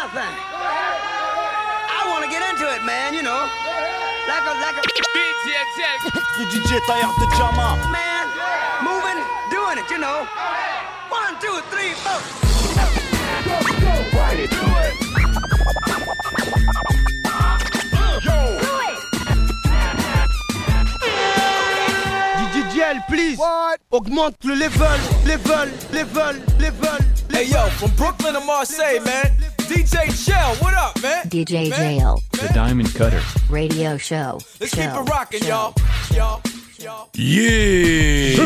my thing. I want to get into it, man, you know. Like a, like a. Le DJ Taillard de Jama. Man, moving, doing it, you know. One, two, three, four. DJL, please. Augmente le level, level, level, level. Hey yo, from Brooklyn to Marseille, man. DJ Shell, what up, man? DJ Man. Jail The Diamond Cutter. Radio Show. Let's show, keep it rocking, show. y'all. Yeah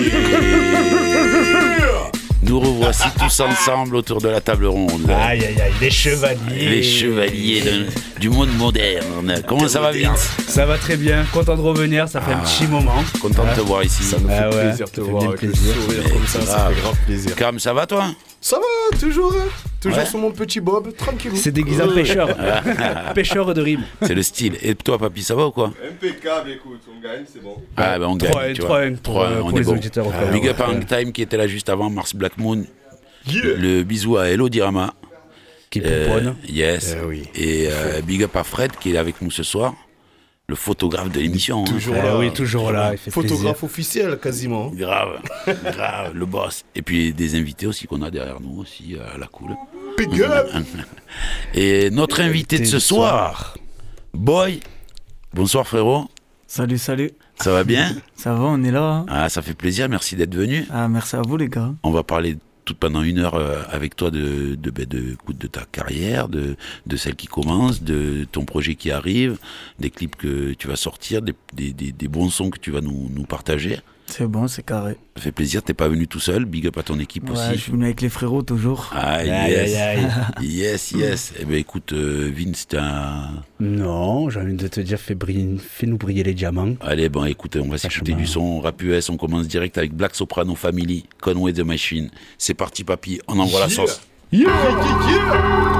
Nous revoici tous ensemble autour de la table ronde. Aïe aïe aïe, les chevaliers. Les chevaliers de- du monde moderne. Comment ça va, Vince? Ça va très bien, content de revenir, ça fait un petit moment. Content de te voir ici. Ça nous fait Ah ouais, plaisir de te voir avec le plaisir. sourire Mais comme ça, fait grave plaisir. Cam, ça va toi? Ça va, toujours, hein toujours Ouais. sur mon petit bob, tranquillou. C'est déguisé en pêcheur. pêcheur de rimes. C'est le style. Et toi, papy, ça va ou quoi Impeccable, écoute, on gagne, c'est bon. Ah, ben on gagne. 3-1, tu vois. 3-1 pour, 3-1, euh, on pour est les bon. auditeurs au Ah. Big up à Ouais. Hang Time qui était là juste avant, Mars Black Moon. Le bisou à Hello Dirama. Qui Euh, yes. Eh oui. Et euh, big up à Fred qui est avec nous ce soir. Le photographe de l'émission. hein. Toujours Ah là. oui, toujours là, il fait Photographe officiel, quasiment. Grave, grave, le boss. Et puis des invités aussi qu'on a derrière nous aussi à la cool. Big up Et notre invité de ce soir, Boy. Bonsoir frérot, Salut, salut. ça va bien? Ça va, on est là. hein Ah, ça fait plaisir, merci d'être venu. Ah, merci à vous, les gars. On va parler tout pendant une heure euh, avec toi de, de, ben, de, écoute, de ta carrière, de, de celle qui commence, de ton projet qui arrive, des clips que tu vas sortir, des, des, des, des bons sons que tu vas nous, nous partager. C'est bon, c'est carré. Ça fait plaisir, t'es pas venu tout seul, big up à ton équipe Ouais, je aussi. suis venu avec les frérots toujours. Ah, Aïe, yes. aïe, aïe. yes, yes. Eh ben écoute, euh, Vince, t'es un... Non, j'ai envie de te dire, fais briller- fais-nous briller les diamants. Allez, bon, écoute, on va s'écouter du son rap US. On commence direct avec Black Soprano Family, Conway the Machine. C'est parti, papy, on envoie la sauce. Yeah, yeah, yeah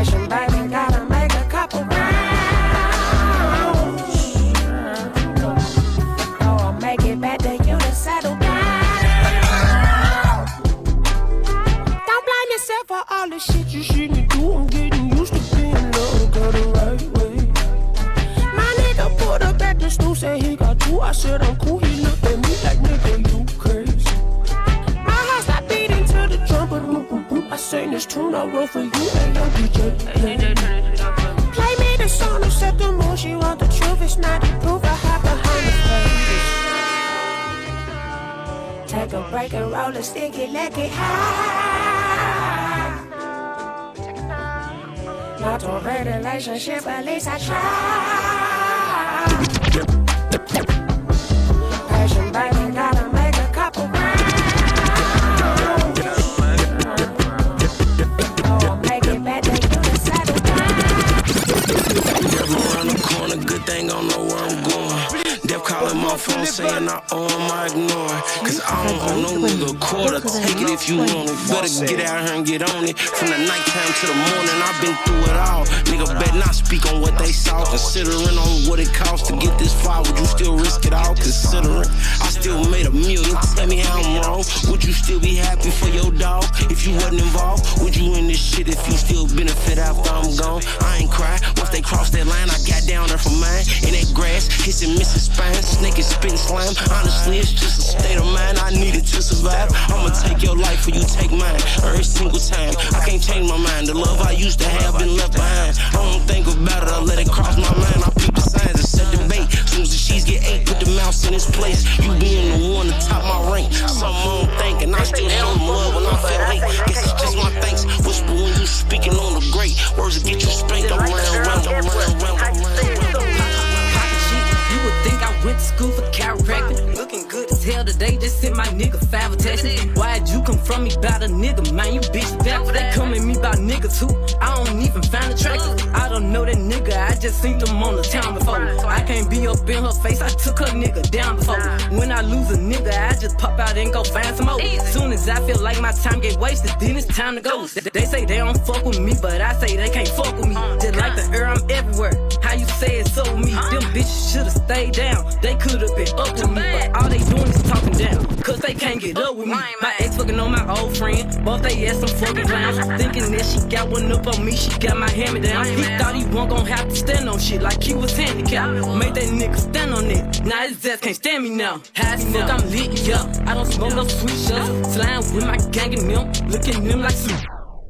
passion back. Place. You being the one to top my rank. Something I don't think, and I still show them love when I feel hate. Guess it's just my thanks. Whisper when you speaking on the great. Words that get you spanked. I'm round, round, round, round, round, round. You would think I went to school for chiropractic. Looking good as hell today, just sent my nigga five a text. Why'd you come from me about a nigga, man? You bitch back. They come at me about niggas who I don't even find attractive. I don't know that nigga, I just seen them on the town before. I can't be up in her face, I took her nigga down before. When I lose a nigga, I just pop out and go find some more. Soon as I feel like my time get wasted, then it's time to go. They say they don't fuck with me, but I say they can't fuck with me. Just like the air, I'm everywhere. How you say it so me? Them bitches should've stayed down. They could've been up with me, but all they doing is talking down. Cause they can't get up with me. My ex fucking on my old friend. Both they ass some fucking clowns. Thinking that she got one up on me, she got my hand me down. He thought he wasn't gonna have to stand on shit like he was handicapped. Made that nigga stand on it. Now his ass can't stand me now. High as fuck, I'm lit, yeah. I don't smoke no sweet shots. Slime with my gang and them. Looking them like soup.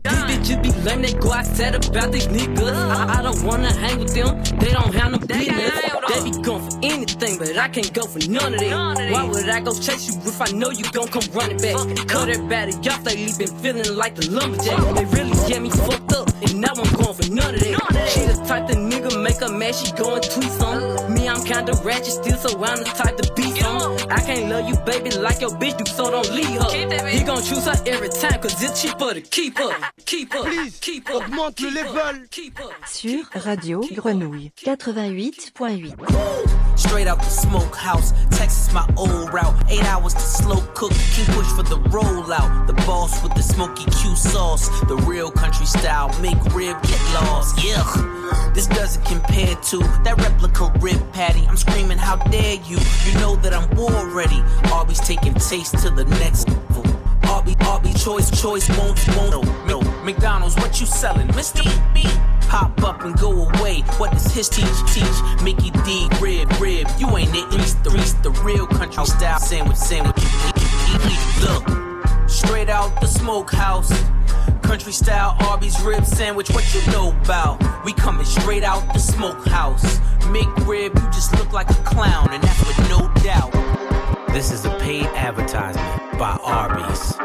These bitches be lame, they go outside about these niggas. I, I don't wanna hang with them, they don't have no business. They be going for anything, but I can't go for none of it. Why would I go chase you if I know you gon' come running back? Cut everybody off, they been feeling like the lumberjack. They really get me fucked up, and now I'm going for none of that. She the type the nigga make her mad, she going tweet some. Me, I'm kinda ratchet still, so I'm the type to be some. I can't love you, baby, like your bitch do, so don't leave her. He gon' choose her every time, cause it's cheaper to keep her. Keep her, Please, keep her, augmente le level. keep her. Sur Radio Grenouille 88.8. Straight out the smokehouse, Texas my old route. Eight hours to slow cook, keep push for the rollout. The boss with the smoky Q sauce, the real country style. Make rib get lost. Yeah, this doesn't compare to that replica rib patty. I'm screaming, how dare you? You know that I'm war ready. Always taking taste to the next level. Arby, choice, choice, won't, won't. No, McDonald's, what you selling? Mr. B. Pop up and go away. What does his teach teach? Mickey D, rib, rib. You ain't it. East the, east the real country style sandwich, sandwich. Look, straight out the smokehouse. Country style Arby's rib sandwich, what you know about? We coming straight out the smokehouse. Make rib, you just look like a clown, and that's with no doubt. This is a paid advertisement by Arby's.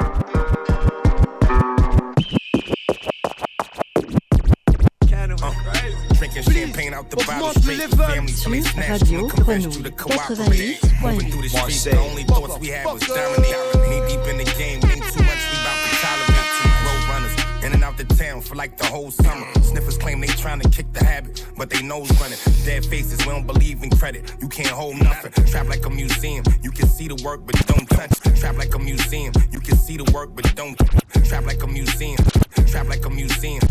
Uh, drinking champagne out the bottle straight to family till they snatched you and convinced you to cooperate. Moving through the streets, the only thoughts we had was dominate. Knee deep in the game, think out the town for like the whole summer. Sniffers claim they trying to kick the habit, but they nose running. Dead faces, we don't believe in credit. You can't hold nothing. Trap like a museum, you can see the work, but don't touch. Trap like a museum, you can see the work, but don't. Trap like a museum, trap like a museum.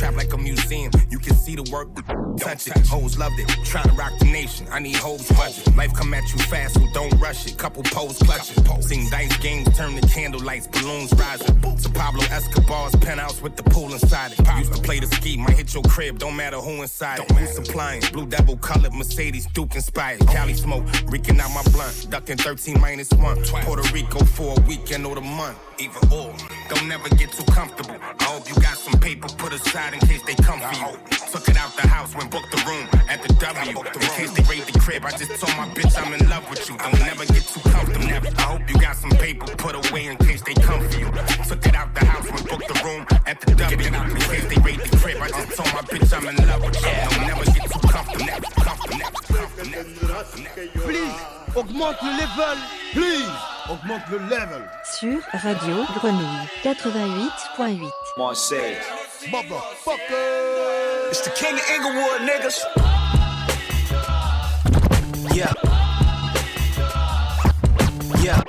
Trap like a museum, you can see the work, but don't touch it. Hoes loved it, try to rock the nation. I need hoes budget. Life come at you fast, so don't rush it. Couple pose clutch it. Sing dice games, turn to candle lights, balloons rising. To Pablo Escobar's penthouse with the pool inside it. Used to play the ski, might hit your crib, don't matter who inside it. Who's supplying? Blue devil colored Mercedes, Duke inspired. Cali smoke, reeking out my blunt. Ducking 13 minus one. Puerto Rico for a weekend or the month. Either or, don't never get too comfortable. I hope you got some paper put aside in case they come for you. Took it out the house when booked the room at the W. In case they raid the crib, I just told my bitch I'm in love with you. Don't never get too comfortable. I hope you got some paper put away in case they come for you. Took it out the house when booked the room at the W. In case they raid the crib, I just told my bitch I'm in love with you. Don't never get too comfortable. Please, augmente le level. Please, augmente le level. Sur Radio Grenouille 88.8. Marseille. Motherfucker. It's the king of Inglewood, niggas. Yeah. Yeah.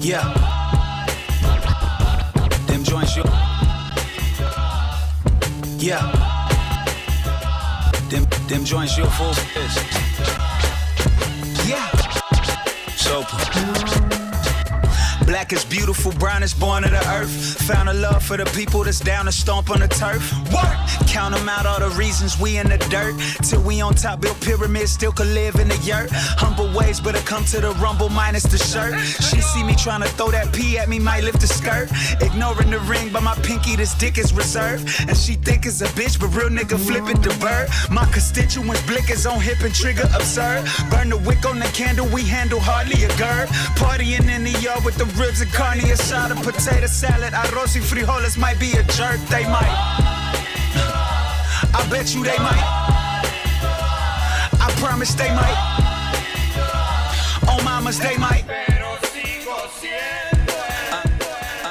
Yeah. Them joints, you. Yeah. Them, them joints, you full. Yeah. Soper. Black is beautiful, brown is born of the earth. Found a love for the people that's down to stomp on the turf. Work! Count them out, all the reasons we in the dirt. Till we on top, build pyramids, still could live in the yurt. Humble ways, but I come to the rumble minus the shirt. She see me trying to throw that pee at me, might lift the skirt. Ignoring the ring, but my pinky, this dick is reserved. And she think it's a bitch, but real nigga flipping the bird. My constituents blick on hip and trigger absurd. Burn the wick on the candle, we handle hardly a gird. Partying in the yard with the ribs and carne asada, potato salad, arroz y frijoles might be a jerk, they might. I bet you they might. I promise they might. Oh mamas, they might.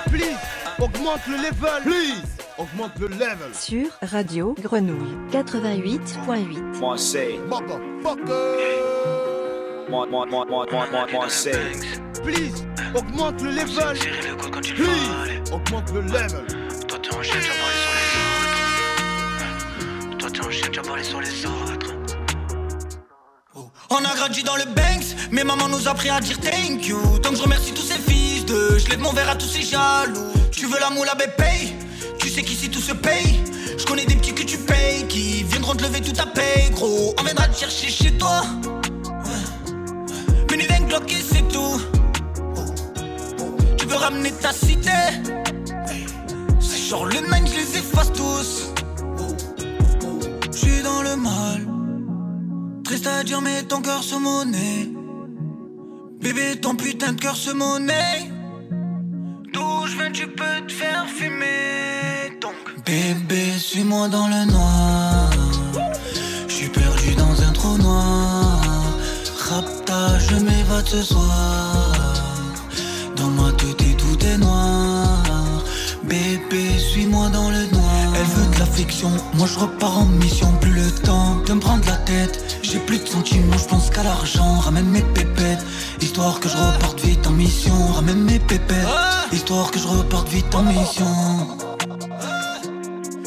Please, augmente le level. Please, augmente le level. Sur Radio Grenouille 88.8. Marseille. Marseille. Please, augmente le level. Please, augmente le level. Toi t'es en chien, tu vas parler sur les autres. Toi t'es en chien, tu vas parler sur les autres. On a grandi dans le Banks, mais maman nous a appris à dire thank you. Donc je remercie tous ces fils de, je lève mon verre à tous ces jaloux. Tu veux la moule à paye Tu sais qu'ici tout se paye. Je connais des petits que tu payes qui viendront te lever tout ta paye, gros. On viendra te chercher chez toi. Et c'est tout. Tu veux ramener ta cité? C'est genre le même, je les efface tous. Je suis dans le mal. Triste à dire, mais ton cœur se monnaie. Bébé, ton putain de cœur se monnaie. D'où je viens, tu peux te faire fumer. Donc, bébé, suis-moi dans le noir. Je suis perdu dans un trou noir. Rapta, je m'évade ce soir. Dans ma tête, et tout est noir. Bébé, suis-moi dans le noir. Elle veut de l'affection, moi je repars en mission. Plus le temps de me prendre la tête. J'ai plus de sentiments, je pense qu'à l'argent. Ramène mes pépettes, histoire que je reparte vite en mission. Ramène mes pépettes, histoire que je reparte vite en mission.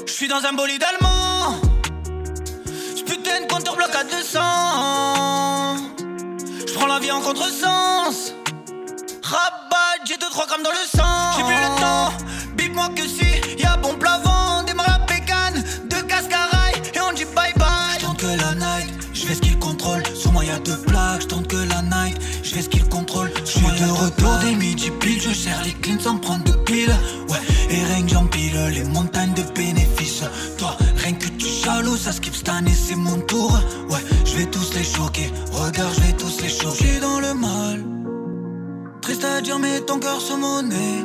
Je suis dans un bolide allemand. Ce putain de compteur bloque à 200. Prends la vie en contresens. Rabat, j'ai 2-3 grammes dans le sang. J'ai plus le temps, bip-moi que si y'a bon plavant. Démarre la pécane, deux cascarailles et on dit bye bye. J'tente que la night, je fais ce qu'il contrôle. Sur moi y'a deux plaques, j'tente que la night, je fais ce qu'il contrôle. Je suis de retour des midi pile, je serre les cleans ça skip cette année, c'est mon tour. Ouais, je vais tous les choquer. Regarde, je vais tous les choquer. J'suis dans le mal. Triste à dire, mais ton cœur se monnaie.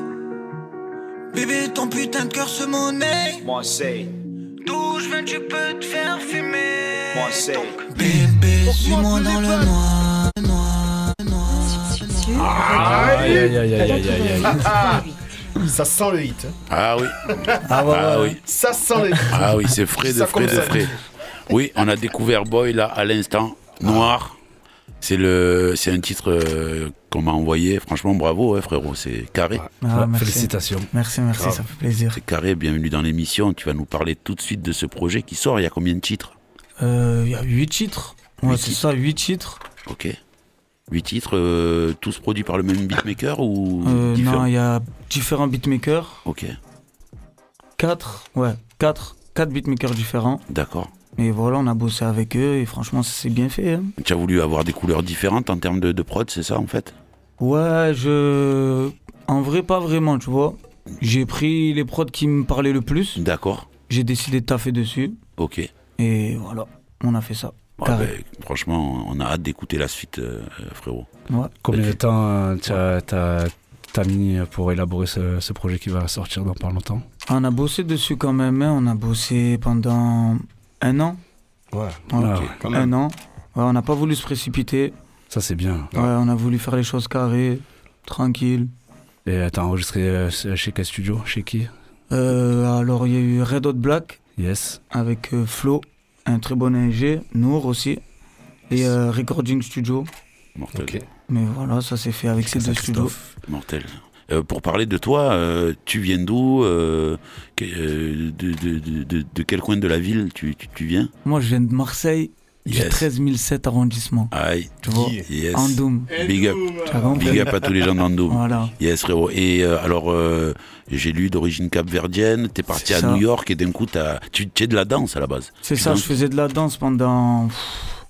Bébé, ton putain de cœur se monnaie. Marseille. D'où je viens, tu peux te faire fumer. Marseille. Bébé, suis-moi dans le noir. noir, Sur Aïe, aïe, aïe, aïe, aïe, aïe, aïe. 88.8. Ça sent le hit. hein. Ah oui. Ah ouais, ouais, oui. Ça sent le hit. Ah oui, c'est frais de Ça frais de frais. Oui, on a découvert Boy là à l'instant, Noir. C'est le, c'est un titre euh, qu'on m'a envoyé. Franchement, bravo, hein, frérot. C'est carré. Ah, merci. Félicitations. Merci, merci, ça fait plaisir. C'est carré. Bienvenue dans l'émission. Tu vas nous parler tout de suite de ce projet qui sort. Il y a combien de titres? Euh, Il y a 8 titres. Ouais, Huit c'est ça, 8 titres. Ok. Huit titres, euh, tous produits par le même beatmaker ou Euh, différents non, il y a différents beatmakers. Ok. 4, ouais, 4, 4 beatmakers différents. D'accord. Et voilà, on a bossé avec eux et franchement, ça s'est bien fait. hein. Tu as voulu avoir des couleurs différentes en termes de, de prod, c'est ça en fait? Ouais, je. En vrai, pas vraiment, tu vois. J'ai pris les prods qui me parlaient le plus. D'accord. J'ai décidé de taffer dessus. Ok. Et voilà, on a fait ça. Ouais, Carré. ben, franchement, on a hâte d'écouter la suite, euh, frérot. Ouais. Combien de temps euh, t'as- t'as t'as mis pour élaborer ce, ce projet qui va sortir dans pas longtemps On a bossé dessus quand même, hein. on a bossé pendant un an. Ouais, Ouais, Ah quand un an. Ouais, on n'a pas voulu se précipiter. Ça, c'est bien. Ouais, on a voulu faire les choses carrées, tranquille. Et t'as enregistré euh, chez quel studio? Chez qui? Euh, alors, il y a eu Red Hot Black Yes. avec euh, Flo, un très bon ingé, Nour aussi, et euh, Recording Studio. Mortel. Mais voilà, ça s'est fait avec ces deux studios. Mortel. Euh, pour parler de toi, euh, tu viens d'où euh, que- euh, de, de, de, de- de quel coin de la ville tu, tu, tu viens? Moi, je viens de Marseille, du Yes. 13 007 arrondissement. Aïe. Tu vois Yes. Andoum. Big up. As Big up à tous les gens d'Andoum. Voilà. Yes, frérot. Et euh, alors, euh, j'ai lu d'origine capverdienne, t'es parti à ça. New York et d'un coup, t'as- tu tu es de la danse à la base. C'est ça, danses je faisais de la danse pendant pff,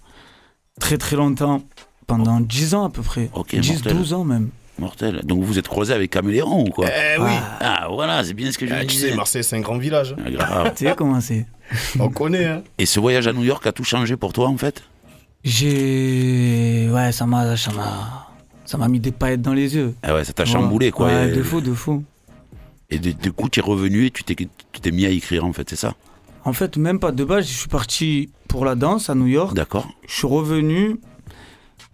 très très longtemps. Pendant 10 ans à peu près. Ok, 10, mortel. 12 ans même. Mortel. Donc vous êtes croisé avec Caméléon ou quoi Eh oui. Ah voilà, c'est bien ce que je Ah, me tu disais. sais, Marseille, c'est un grand village. Ah, grave. Tu sais comment c'est On connaît, hein. Et ce voyage à New York a tout changé pour toi en fait? J'ai. Ouais, ça m'a. Ça m'a. Ça m'a mis des paillettes dans les yeux. Ah ouais, ça t'a chamboulé quoi. Ouais, Et- de fou, de fou. Et de- du coup, tu es revenu et tu t'es tu t'es mis à écrire en fait, c'est ça? En fait, même pas de base, je suis parti pour la danse à New York. D'accord. Je suis revenu.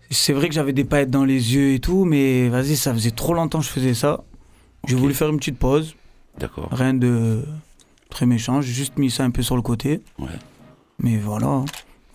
C'est vrai que j'avais des paillettes dans les yeux et tout, mais vas-y, ça faisait trop longtemps que je faisais ça. J'ai voulu faire une petite pause. D'accord. Rien de très méchant, j'ai juste mis ça un peu sur le côté. Ouais. Mais voilà.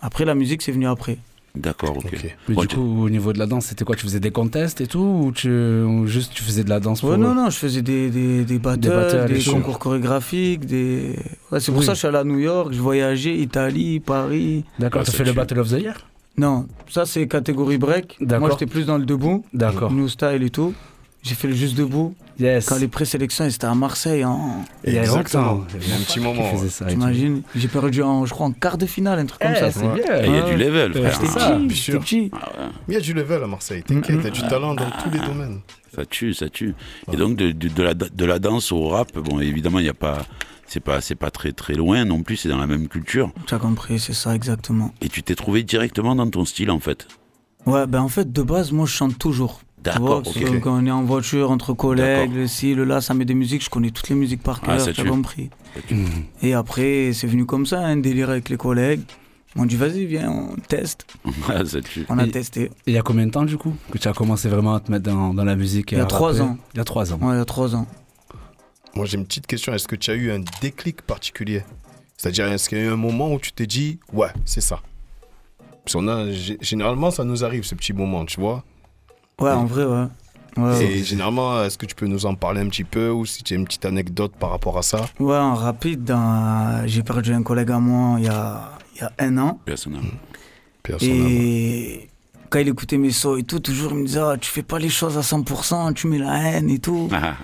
Après, la musique, c'est venu après. D'accord, ok. Mais Bon, du tu- coup, au niveau de la danse, c'était quoi? Tu faisais des contests et tout Ou, tu, ou juste tu faisais de la danse pour Ouais, non, non, je faisais des, des, des battles, des, concours chorégraphiques, des... Ouais, c'est pour Oui. ça que je suis allé à New York, je voyageais, Italie, Paris. D'accord, t'as fait le Battle of the Year? Non, ça c'est catégorie break. D'accord. Moi j'étais plus dans le debout, D'accord. new style et tout. J'ai fait le juste debout. Yes. Quand les présélections, c'était à Marseille. En... Il y a Exactement. Il y a un petit moment. T'imagines J'ai perdu, en, je crois, en quart de finale, un truc comme Eh, ça. c'est Ouais. bien. Il y a du level, frère. J'étais ça, petit. Ah il y a du level à Marseille, t'inquiète, il y a du talent dans tous les domaines. Ça tue, ça tue. Et donc de, de, de la, de la danse au rap, bon évidemment il n'y a pas, c'est pas, c'est pas très très loin non plus, c'est dans la même culture. Tu as compris, c'est ça exactement. Et tu t'es trouvé directement dans ton style en fait. Ouais, ben en fait, de base, moi je chante toujours. Tu D'accord, vois, ok. que- Quand on est en voiture, entre collègues, le ci, le là, ça met des musiques, je connais toutes les musiques par Ah, cœur, ça tu as compris. Tue. Et après, c'est venu comme ça, un délire avec les collègues. On dit, vas-y, viens, on teste. Ah. On a Et- testé. Et il y a combien de temps du coup que tu as commencé vraiment à te mettre dans, dans la musique Il y a trois ans. Il y a trois ans. Ouais, il y a trois ans. Moi, j'ai une petite question. Est-ce que tu as eu un déclic particulier? C'est-à-dire, est-ce qu'il y a eu un moment où tu t'es dit, ouais, c'est ça? Parce a, gé- généralement, ça nous arrive, ce petit moment, tu vois? Ouais, en vrai, ouais. Ouais, Et généralement, est-ce que tu peux nous en parler un petit peu ou si tu as une petite anecdote par rapport à ça? Ouais, en rapide, dans- j'ai perdu un collègue à moi il y a, il y a un an. Personnel. Et quand il écoutait mes sons et tout, toujours il me disait Ah, Tu fais pas les choses à 100%, tu mets la haine et tout. Ah,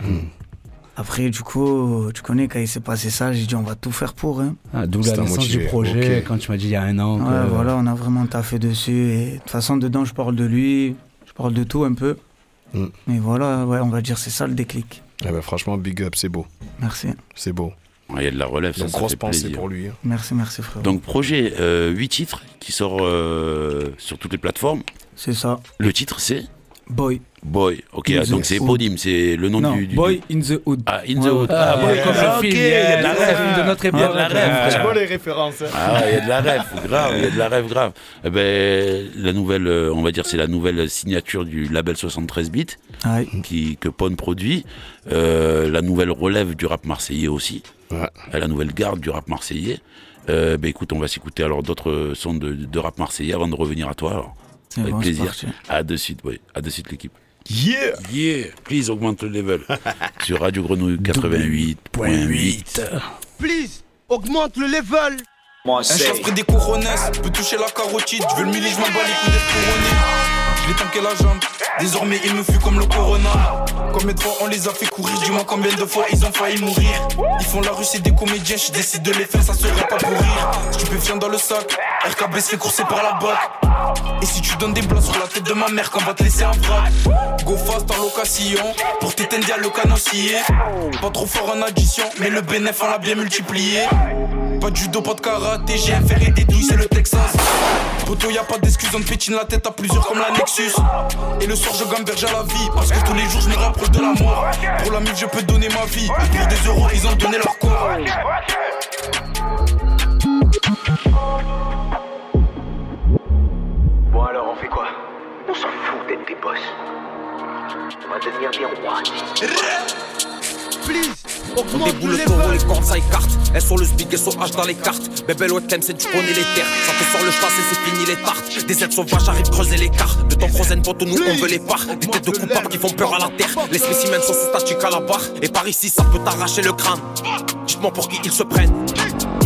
Après, du coup, tu connais, quand il s'est passé ça, j'ai dit On va tout faire pour. Hein. Ah, D'où la naissance motivé, du projet quand tu m'as dit il y a un an. Ouais, que- voilà, on a vraiment taffé dessus. Et de toute façon, dedans, je parle de lui, je parle de tout un peu. Mm. Mais voilà, ouais, on va dire c'est ça le déclic. Eh ben, Franchement, big up, c'est beau. Merci. C'est beau. il y a de la relève, Donc, ça grosse fait pensée plaisir. pour lui. hein. Merci, merci, frère. Donc projet, euh, 8 titres qui sort euh, sur toutes les plateformes. C'est ça. Le titre c'est? Boy. Boy. Ok, In ah, donc c'est éponyme, c'est le nom Non, du, du- Boy in the Hood. Ah, In the Hood. ouais. Ah, Boy comme le ah, film, il y a de la rêve. de notre Il y a de la époque. rêve. Je vois les références. Ah, il y a de la rêve, grave, il y a de la rêve grave. Eh ben, la nouvelle, euh, on va dire, c'est la nouvelle signature du label 73 bits qui, que Pone produit. Euh, la nouvelle relève du rap marseillais aussi. Ouais. Euh, La nouvelle garde du rap marseillais. Euh, ben écoute, on va s'écouter alors d'autres sons de, de rap marseillais avant de revenir à toi. Alors. C'est Avec bon, c'est plaisir. À de suite, oui. À de suite l'équipe. Yeah Yeah, please augmente le level. Sur Radio Grenouille 88.8. Please, augmente le level. Un chef pris des couronnes, peut toucher la carotide. Je veux le milli, je m'en bats les coups d'être couronné. Je l'ai tanké la jambe, désormais il me fuit comme le corona. Combien de fois on les a fait courir, dis-moi combien de fois ils ont failli mourir. Ils font la rue, c'est des comédiens, je décide de les faire, ça serait pas pour rire. Stupéfiant dans le sac, RKB se fait courser par la bac. Et si tu donnes des blancs sur la tête de ma mère, qu'on va te laisser un vrac. Go fast en location, pour t'éteindre le canon scié. Pas trop fort en addition, mais le bénéf on l'a bien multiplié. Pas de judo, pas de karaté, j'ai fer et des c'est le Texas. Poto, y a pas d'excuse, on te pétine la tête à plusieurs comme la Nexus. Et le soir, je gamberge à la vie, parce que tous les jours, je me rapproche de la mort. Pour la mif, je peux donner ma vie. Pour des euros, ils ont donné leur corps. Bon alors, on fait quoi? On s'en fout d'être des boss. On va devenir des rois. Please, On déboule le taureau, les cordes ça écarte. Elles sur le speak, elles SOH dans les cartes. Bébé l'autre c'est tu connais les terres. Ça te sort le chasse et c'est fini les tartes. Des ailes sauvages arrivent creuser l'écart. De ton frozen poteau, nous on veut les parts. Des têtes de coupables qui font peur à la terre. Les spécimens sont sous statues à la barre. Et par ici, ça peut t'arracher le crâne. Dites-moi pour qui ils se prennent.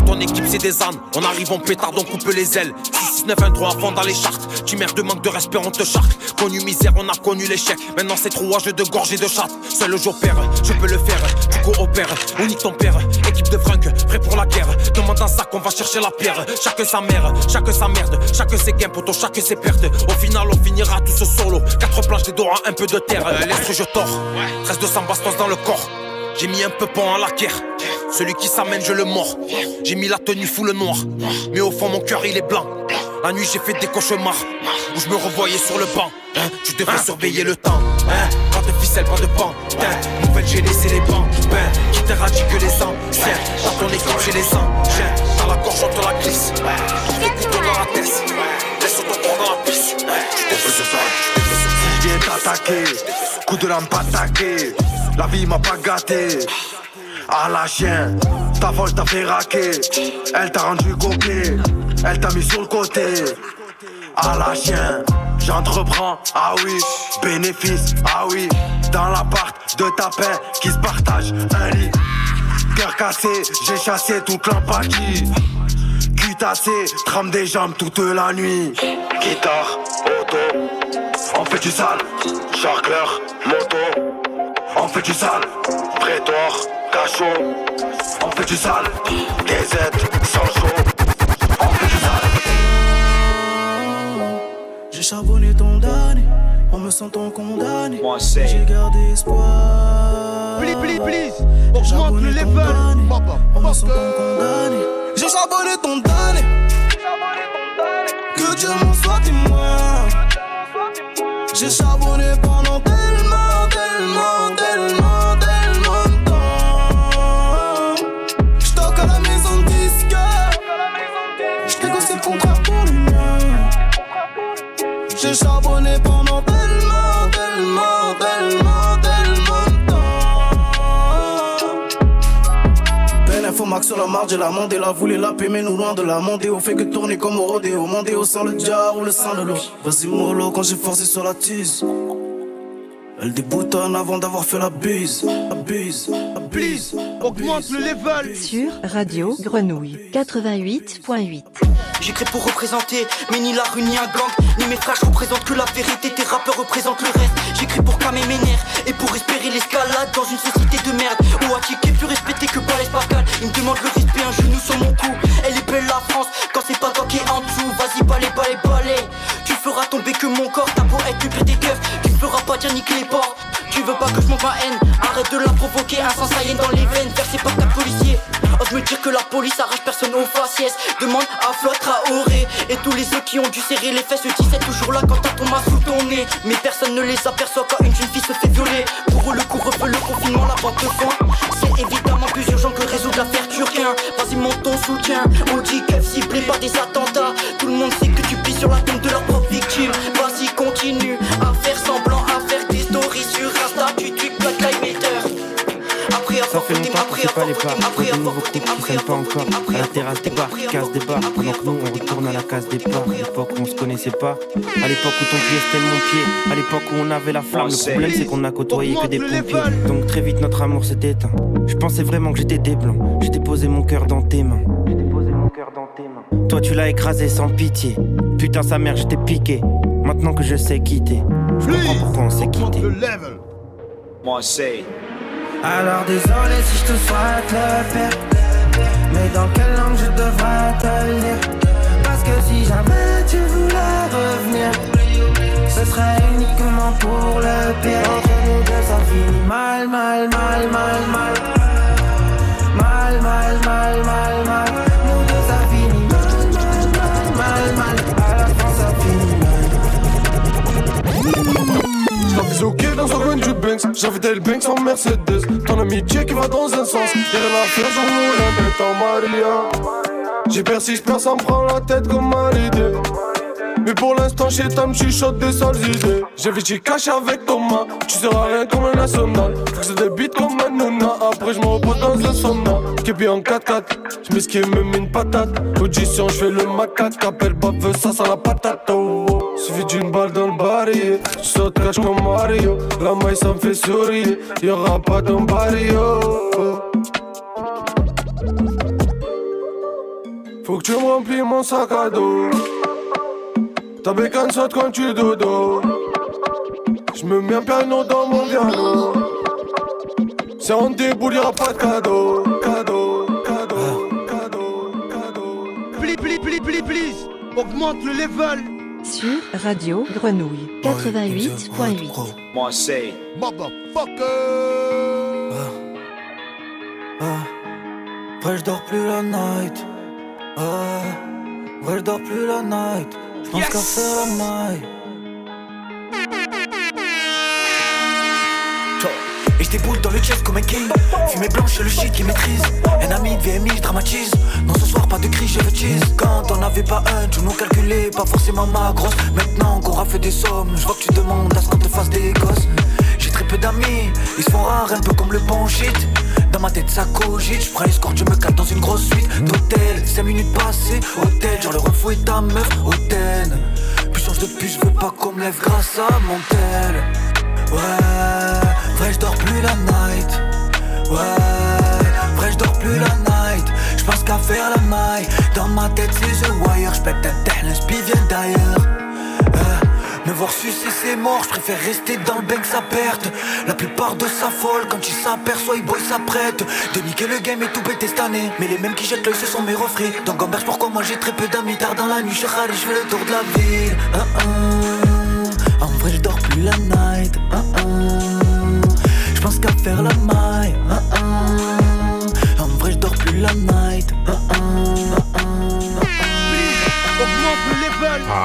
Ton équipe c'est des ânes, on arrive en pétard, on coupe les ailes. 6, 9, 1, 3 enfants dans les chartes. Tu merdes de manque de respect, on te charque. Connu misère, on a connu l'échec. Maintenant c'est jeux de gorge et de chatte. Seul le jour père, je peux le faire. Tu coopères, on nique ton père Équipe de fringues, prêt pour la guerre. Demande un sac, on va chercher la pierre. Chaque sa mère, chaque sa merde. Chaque ses gains, poto, chaque ses pertes. Au final on finira tous solo. Quatre planches, des doigts, un peu de terre. L'esprit je tords, 13 200 bastos dans le corps j'ai mis un peu pont à la guerre. Celui qui s'amène, je le mords. J'ai mis la tenue full noir. Mais au fond, mon cœur, il est blanc. La nuit, j'ai fait des cauchemars. Où je me revoyais sur le banc. Hein, tu devrais surveiller le temps. Hein, pas de ficelle, pas de pan. Nouvelle, j'ai laissé les bancs. Ben, qui t'éradique les anciens. Dans ton équipe, j'ai les anciens. Dans la gorge, on te la glisse. Des couteaux dans la tête. Laisse ton corps dans la piste. Soir. Je viens t'attaquer. Coup de lampe attaqué. La vie m'a pas gâté. À la chienne, ta folle t'a fait raquer. Elle t'a rendu coquet. Elle t'a mis sur le côté. À la chienne, j'entreprends. Ah oui, bénéfice. Ah oui, dans l'appart de ta paix qui se partage un lit. Cœur cassé, j'ai chassé toute l'empathie. Cutassé, trame des jambes toute la nuit. Guitare, auto, on fait du sale. Charcleur, moto. On fait du sale, prétoire, cachot. On fait du sale, des aides, sans chaud. On fait du sale. J'ai charbonné ton damné, en me sentant condamné. J'ai gardé espoir. Please, please, please. Augmente le level. En me sentant condamné. J'ai charbonné ton damné. Que Dieu m'en soit témoin. J'ai charbonné pendant tellement, tellement, tellement, J'ai charbonné pendant tellement, tellement, tellement, tellement de temps. Peine info max sur la marge et la monde et la voulait la paix mais nous loin de la monter au fait que tourner comme au rodéo. Mondéo sans le jar ou le sang de l'eau. Vas-y mollo quand j'ai forcé sur la tise Elle déboutonne avant d'avoir fait la bise La bise, la bise Augmente le level. Sur Radio Grenouille 88.8. J'écris pour représenter, mais ni la rue ni un gang, ni mes frères, je représente que la vérité, tes rappeurs représentent le reste. J'écris pour calmer mes nerfs et pour espérer l'escalade dans une société de merde. Où Attic est plus respecté que Balès Pascal. Il me demande le respect, un genou sur mon cou. Elle est belle la France, quand c'est pas toi qui est en dessous. Vas-y, balai, balai, balai. Tu feras tomber que mon corps, pas dire nique les ports. Tu veux pas que je monte ma haine, arrête de la provoquer, un sang saillant dans les veines, versé par ta policier. Ose me dire que la police arrache personne aux faciès. Demande à Flotte Traoré et tous les autres qui ont dû serrer les fesses. Le 17 toujours là quand t'as ton main sous ton nez. Mais personne ne les aperçoit quand une jeune fille se fait violer. Pour eux, le couvre-feu, le confinement, la vente de foin. C'est évidemment plus urgent que résoudre l'affaire turquin. Vas-y, monte ton soutien. On dit qu'elle ciblée par des attentats. Pas les bars. après avoir nouveaux clips qui traînent pas encore. À la terrasse des bars, qui casse des bars. Pendant que nous, on retourne à la case des bars. À l'époque où on se connaissait pas. À l'époque où ton pied c'était mon pied. À l'époque où on avait la flamme. Le problème, c'est qu'on a côtoyé que des pompiers. Donc très vite, notre amour s'est éteint. Je pensais vraiment que j'étais des blancs. J'ai déposé mon cœur dans tes mains. J'ai déposé mon cœur dans tes mains. Toi, tu l'as écrasé sans pitié. Putain, sa mère, j'étais piqué. Maintenant que je sais quitter, je comprends pourquoi on s'est quitté. Marseille. Alors désolé si je te souhaite le pire Mais dans quelle langue je devrais te le dire? Parce que si jamais tu voulais revenir Ce serait uniquement pour le pire. Entre nous deux ça finit mal, mal, mal, mal Mal, dans un coin du Banks J'avais tel Banks en Mercedes Ton amitié qui va dans un sens Y'a rien à faire, j'en roule un en Maria J'ai persiste, personne prend la tête comme ma idée Mais pour l'instant, chez Tam, tu chuchotes des sales idées J'ai vite caché avec Thomas tu seras rien comme un national. Faut que des beats comme un nuna. Après, je me repose dans un sauna. Képi en 4-4, je m'esquive, me mets une patate. Audition, je fais le macaque. Appelle bave, ça sent la patate. Oh. Suffit d'une balle dans le barillet. Je saute cache comme Mario. La maille, ça me fait sourire. Y'aura pas d'embario. Faut que tu me remplis mon sac à dos. Ta bécane saute quand tu dodo. Je me mets un piano dans mon piano. C'est en déboule, y'aura pas de cadeau. Cadeau, cadeau, cadeau, cadeau. Please, please, please, please. Augmente le level. Sur Radio Grenouille 88.8. Marseille. Vrai, je dors plus la night. Ah, vrai, je dors plus la night. Je pense qu'à faire la maille. Et je déboule dans le chest comme un king. Fumée blanche, le shit qui maîtrise. Un ami de VMI, dramatise. Non ce soir pas de cri, je le tease Quand on n'avait pas un, tu nous calculais Pas forcément ma grosse. Maintenant qu'on fait des sommes Je que tu demandes à ce qu'on te fasse des gosses. J'ai très peu d'amis, ils se font rares Un peu comme le bon shit. Dans ma tête ça cogite, je prends escorte, je me cale dans une grosse suite. D'hôtel 5 minutes passées, hôtel, genre le refou et ta meuf, hôtel. Puis change de plus, je veux pas qu'on me lève grâce à mon tel. Ouais, vrai je dors plus la night. Ouais, vrai je dors plus la night. Je pense qu'à faire la maille. Dans ma tête c'est The Wire. Je pète un tel, l'inspi vient d'ailleurs. Euh, Me voir sucer c'est mort, je préfère rester dans le bain que ça perte La plupart de sa folle, quand il s'aperçoit, il il s'apprête De niquer le game et tout péter cette année. Mais les mêmes qui jettent l'œil, ce sont mes refrains. Donc gamberge pourquoi moi j'ai très peu d'amis. Tard dans la nuit, je râle et je fais le tour de la ville. Hein, hein. En vrai je dors plus la night. Je pense qu'à faire la maille Hein, hein. En vrai je dors plus la night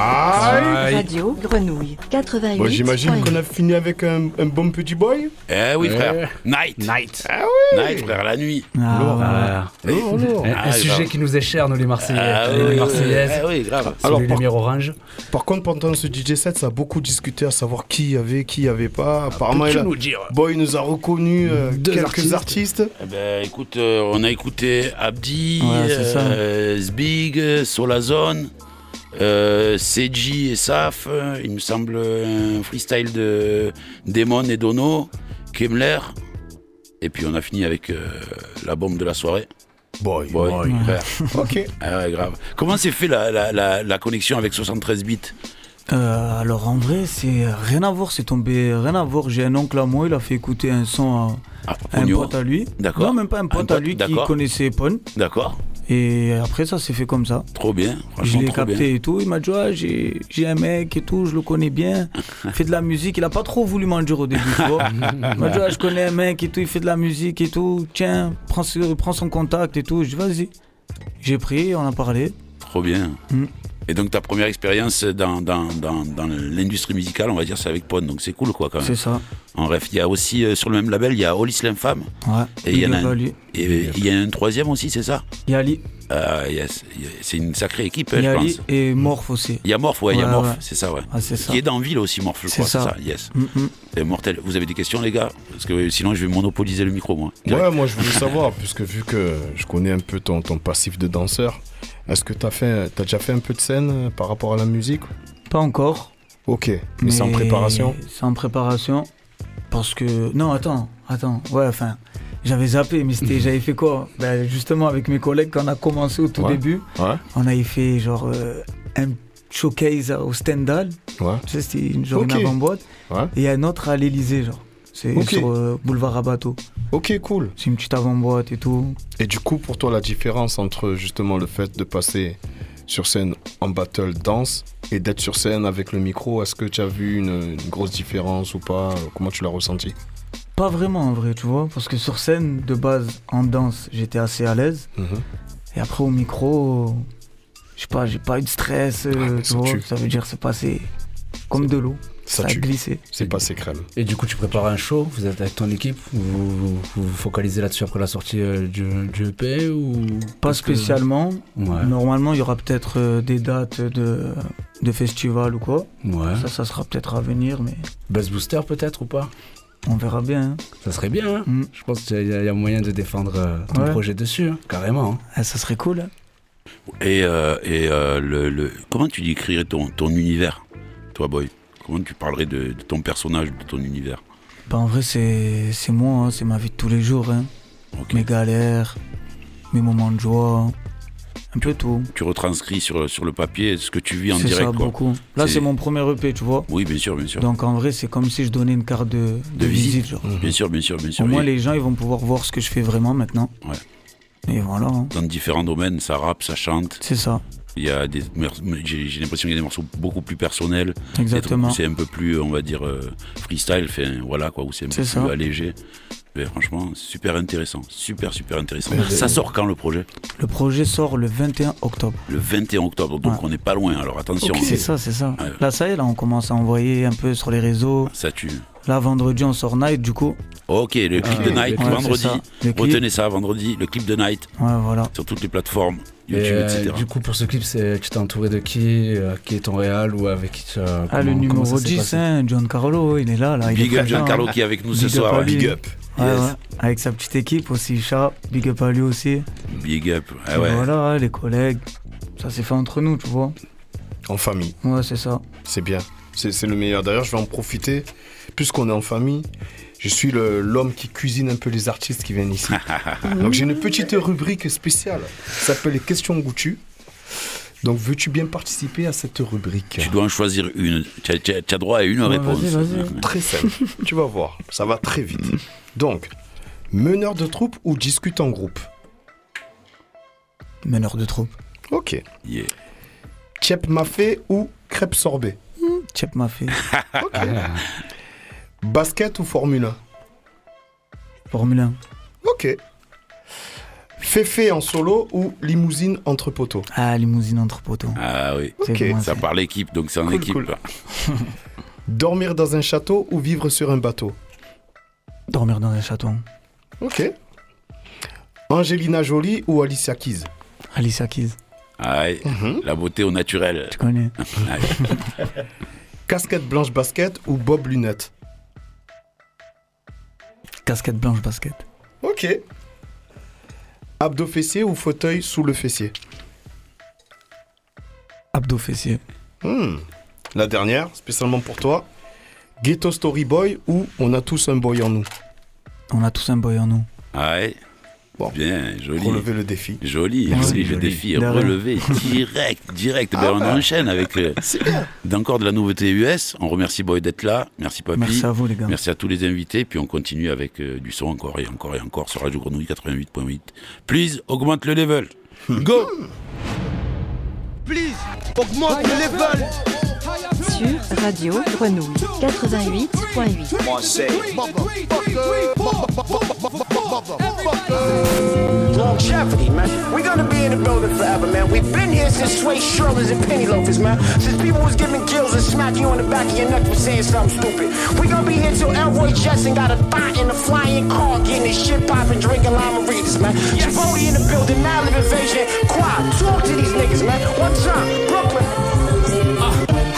Aïe. Radio Grenouille 88.8. Bon, j'imagine qu'on a fini avec un, un bon petit boy. Eh oui, frère. Night. Night. Ah oui. Night, frère, la nuit. Lourd, Ah. Lourd, lourd. Un, un Ah, sujet grave. qui nous est cher, nous les Marseillais. Ah les oui, Marseillaises. oui, oui, grave. Alors, les par- lumières orange. Par contre, pendant ce DJ set, ça a beaucoup discuté à savoir qui y avait, qui y avait pas. Apparemment, il a- nous dire Boy nous a reconnu euh, Deux quelques artistes. artistes. Eh ben, écoute, euh, on a écouté Abdi, Ouais, euh, Zbig, Solazone, euh, et Saf. euh, Il me semble un freestyle de Demon et Dono, Kemler. Et puis on a fini avec euh, la bombe de la soirée. Boy. Boy, Boy. frère. Ok. Ah ouais, grave. Comment s'est fait la, la, la, la connexion avec 73 bits? Euh, alors en vrai, c'est rien à voir, c'est tombé rien à voir. J'ai un oncle à moi, il a fait écouter un son à, Ah, à un pote à lui. D'accord. Non, même pas un pote à pote, lui qui connaissait Pon. D'accord, Et après, ça s'est fait comme ça. trop bien. Je Franchement, l'ai trop capté bien. et tout. Il m'a dit, j'ai un mec et tout, je le connais bien. Il fait de la musique. Il a pas trop voulu m'en dire au début, tu vois. Il m'a dit, je connais un mec et tout, il fait de la musique et tout. Tiens, prends, prends son contact et tout. Je dis, vas-y. J'ai pris, on a parlé. Trop bien. Mm. Et donc ta première expérience dans, dans, dans, dans l'industrie musicale, on va dire, c'est avec Pon, donc c'est cool quoi quand même. C'est ça. En ref, il y a aussi euh, sur le même label, il y a Olis l'infâme. Ouais. Et il y en a un, lui. et il y a un troisième aussi, c'est ça? Il y a Ali, Ah yes, c'est une sacrée équipe, hein, il y je a pense. et Morph aussi. Il y a Morph, ouais, il y a Morph, ouais. c'est ça, ouais. Ah, c'est ça. Qui est dans Ville aussi, Morph, je crois, c'est ça. ça, yes. Mm, mm. C'est mortel. Vous avez des questions, les gars? Parce que sinon, je vais monopoliser le micro, moi. Ouais, moi je voulais savoir, puisque vu que je connais un peu ton, ton passif de danseur, est-ce que t'as fait, t'as déjà fait un peu de scène euh, par rapport à la musique Pas encore. Ok, mais, c'est en préparation. C'est en préparation. Parce que. Non, attends, attends. Ouais, enfin. J'avais zappé, mais c'était, j'avais fait quoi? Ben, Justement, avec mes collègues, quand on a commencé au tout Ouais. début, Ouais. on avait fait genre euh, un showcase au Stendhal. Ouais. Tu sais, c'était une, une avant-boîte. Ouais. Et un autre à l'Elysée, genre. C'est sur euh, boulevard Rabato. Ok, cool. C'est une petite avant-boîte et tout. Et du coup, pour toi, la différence entre justement le fait de passer sur scène en battle danse et d'être sur scène avec le micro, est-ce que tu as vu une, une grosse différence ou pas? Comment tu l'as ressenti? Pas vraiment en vrai, tu vois, parce que sur scène, de base, en danse, j'étais assez à l'aise. Mhm. Et après, au micro, je sais pas, j'ai pas eu de stress, euh, Ah, tu vois. Ça veut dire c'est passé comme de l'eau. Ça, a tue. glissé. C'est passé crème. Et du coup, tu prépares un show, vous êtes avec ton équipe, vous vous, vous focalisez là-dessus après la sortie euh, du, du EP ou Pas que- spécialement. Ouais. Normalement, il y aura peut-être euh, des dates de, de festival ou quoi. Ouais. Ça, ça sera peut-être à venir, mais Buzz Booster peut-être ou pas? on verra bien. hein. Ça serait bien, hein Je pense qu'il y, a- y a moyen de défendre euh, ton Ouais. projet dessus, hein, carrément. hein. Ah, ça serait cool. Et, euh, et euh, le, le- comment tu décrirais ton, ton univers, toi, Boy? Comment tu parlerais de, de ton personnage, de ton univers Bah, en vrai, c'est c'est moi, hein, c'est ma vie de tous les jours. hein. Mes galères, mes moments de joie, un peu tout. Tu retranscris sur, sur le papier ce que tu vis en C'est direct. ça, quoi. beaucoup. Là, c'est mon premier EP, tu vois. Oui, bien sûr, bien sûr. Donc en vrai, c'est comme si je donnais une carte de, de visite. genre. Bien sûr, bien sûr, bien sûr. Au moins, les gens, ils vont pouvoir voir ce que je fais vraiment maintenant. Ouais. Et voilà. hein. Dans différents domaines, ça rappe, ça chante. C'est ça. Il y a des, j'ai l'impression qu'il y a des morceaux beaucoup plus personnels. Exactement. C'est un peu plus, on va dire, euh, freestyle, fait, voilà quoi, où c'est un peu plus ça. allégé. Mais franchement, super intéressant, super super intéressant. Mais Ça sort quand le projet? Le projet sort le 21 octobre. Le 21 octobre, donc Ouais. on n'est pas loin. Alors attention. C'est ça, c'est ça. Ouais. Là, ça y est, là, on commence à envoyer un peu sur les réseaux. Ça tue. Là, vendredi, on sort Night, du coup. Ok, le clip Ah, de Night, ouais, vendredi. ça. Retenez ça, vendredi, le clip de Night. Ouais, voilà. Sur toutes les plateformes, Et, YouTube, euh, etc. du coup, pour ce clip, c'est- tu t'es entouré de qui euh, Qui est ton réal ou avec qui tu as. Ah, le numéro s'est 10, passé? hein, Giancarlo, il est là. là il Big est up Giancarlo hein. qui est avec nous ce Big soir, big up. Ouais, Yes. ouais. Avec sa petite équipe aussi, Chat. Big up à lui aussi. Big up. Ah ouais. Voilà, les collègues. Ça s'est fait entre nous, tu vois. En famille. Ouais, c'est ça. C'est bien. C'est c'est le meilleur. D'ailleurs, je vais en profiter. Puisqu'on est en famille, je suis le- l'homme qui cuisine un peu les artistes qui viennent ici. Donc j'ai une petite rubrique spéciale. Ça s'appelle les questions goûtues. Donc veux-tu bien participer à cette rubrique Tu dois en choisir une. Tu as, tu as- tu as droit à une réponse. Très simple. tu vas voir. Ça va très vite. Donc, meneur de troupe ou discute en groupe? Meneur de troupe. Ok. Yeah. Tchep mafé ou crêpe sorbet? Tchep mafé. Ok. Basket ou Formule 1 Formule 1. Ok. Féfé en solo ou limousine entre poteaux? Ah, limousine entre poteaux. Ah oui. C'est Ok. bon, Ça parle équipe, donc c'est en Cool, équipe. cool. Dormir dans un château ou vivre sur un bateau? Dormir dans un château. Ok. Angelina Jolie ou Alicia Keys? Alicia Keys. Ah ouais. La beauté au naturel. Tu connais. Ouais. Casquette blanche basket ou Bob lunettes Casquette blanche basket. Ok. Abdos fessier ou fauteuil sous le fessier Abdos fessier. Hmm. La dernière, spécialement pour toi. Ghetto Story Boy ou On a tous un boy en nous On a tous un boy en nous. Ah ouais. Bien, joli. Relever le défi. Joli, Merci, joli, le défi est relevé direct, direct. Ah Ben, on bah. enchaîne avec euh, d'encore de la nouveauté US. On remercie Boy d'être là. Merci Papy. Merci à vous, les gars. Merci à tous les invités. Puis on continue avec euh, du son encore et encore et encore sur Radio Grenouille 88.8. Please, augmente le level. Go Please, augmente le level. Sur Radio Grenouille 88.8. Longevity, man. We're gonna be in the building forever, man. We've been here since Sway Shirlers and Penny Loafers, man. Since people was giving gills and smacking you on the back of your neck for saying something stupid. we gonna be here till Elroy Jetson got a thought in a flying car, getting his shit poppin', drinking lima readers, man. Yes. Jabody in the building, Madlib invasion. Quad, talk to these niggas, man. One time, Brooklyn.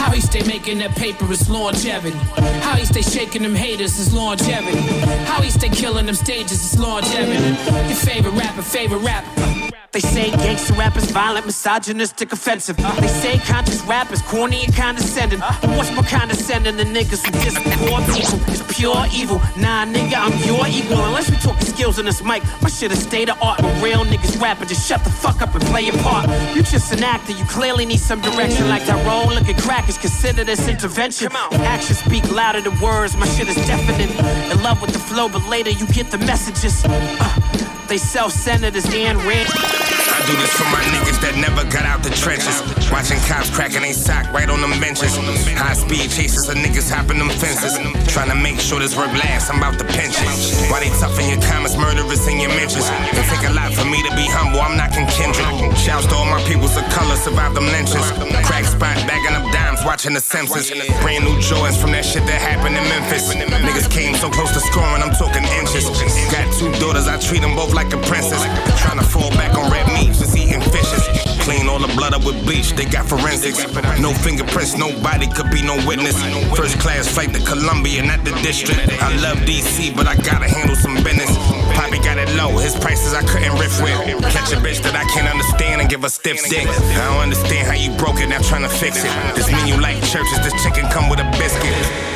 How he stay making that paper is longevity. How he stay shaking them haters is longevity. How he stay killing them stages is longevity. Your favorite rapper, favorite rapper. They say gangster rappers violent, misogynistic, offensive. They say conscious rappers corny and condescending. But what's more condescending than niggas who diss poor people? It's pure evil. Nah, nigga, I'm your equal. Unless we talking skills on this mic, my shit is state of art. When real niggas rapping, just shut the fuck up and play your part. You just an actor, you clearly need some direction. Like Tyrone, look at crackers, consider this intervention. Actions speak louder than words, my shit is definite. In love with the flow, but later you get the messages. Uh, they self-centered as Dan Rand. I do this for my niggas that never got out the trenches. Watching cops cracking they sock right on them benches. High speed chases of niggas hopping them fences. Trying to make sure this work lasts, I'm about to it. Why they tough in your comments, murderous in your mentions. It take a lot for me to be humble, I'm knocking Kendrick. Shouts to all my peoples of color, survive them lynches. Crack spot, bagging up dimes, watching The Simpsons. Brand new joints from that shit that happened in Memphis. Niggas came so close to scoring, I'm talking inches. Got two daughters, I treat them both like a princess. Trying to fall back on red meat, just eating fishes. Clean all the blood up with bleach, they got forensics. No fingerprints, nobody could be no witness. First class flight to Columbia, not the district. I love DC, but I gotta handle some business. Poppy got it low, his prices I couldn't riff with. Catch a bitch that I can't understand and give a stiff dick. I don't understand how you broke it, now trying to fix it. This menu like churches, this chicken come with a biscuit.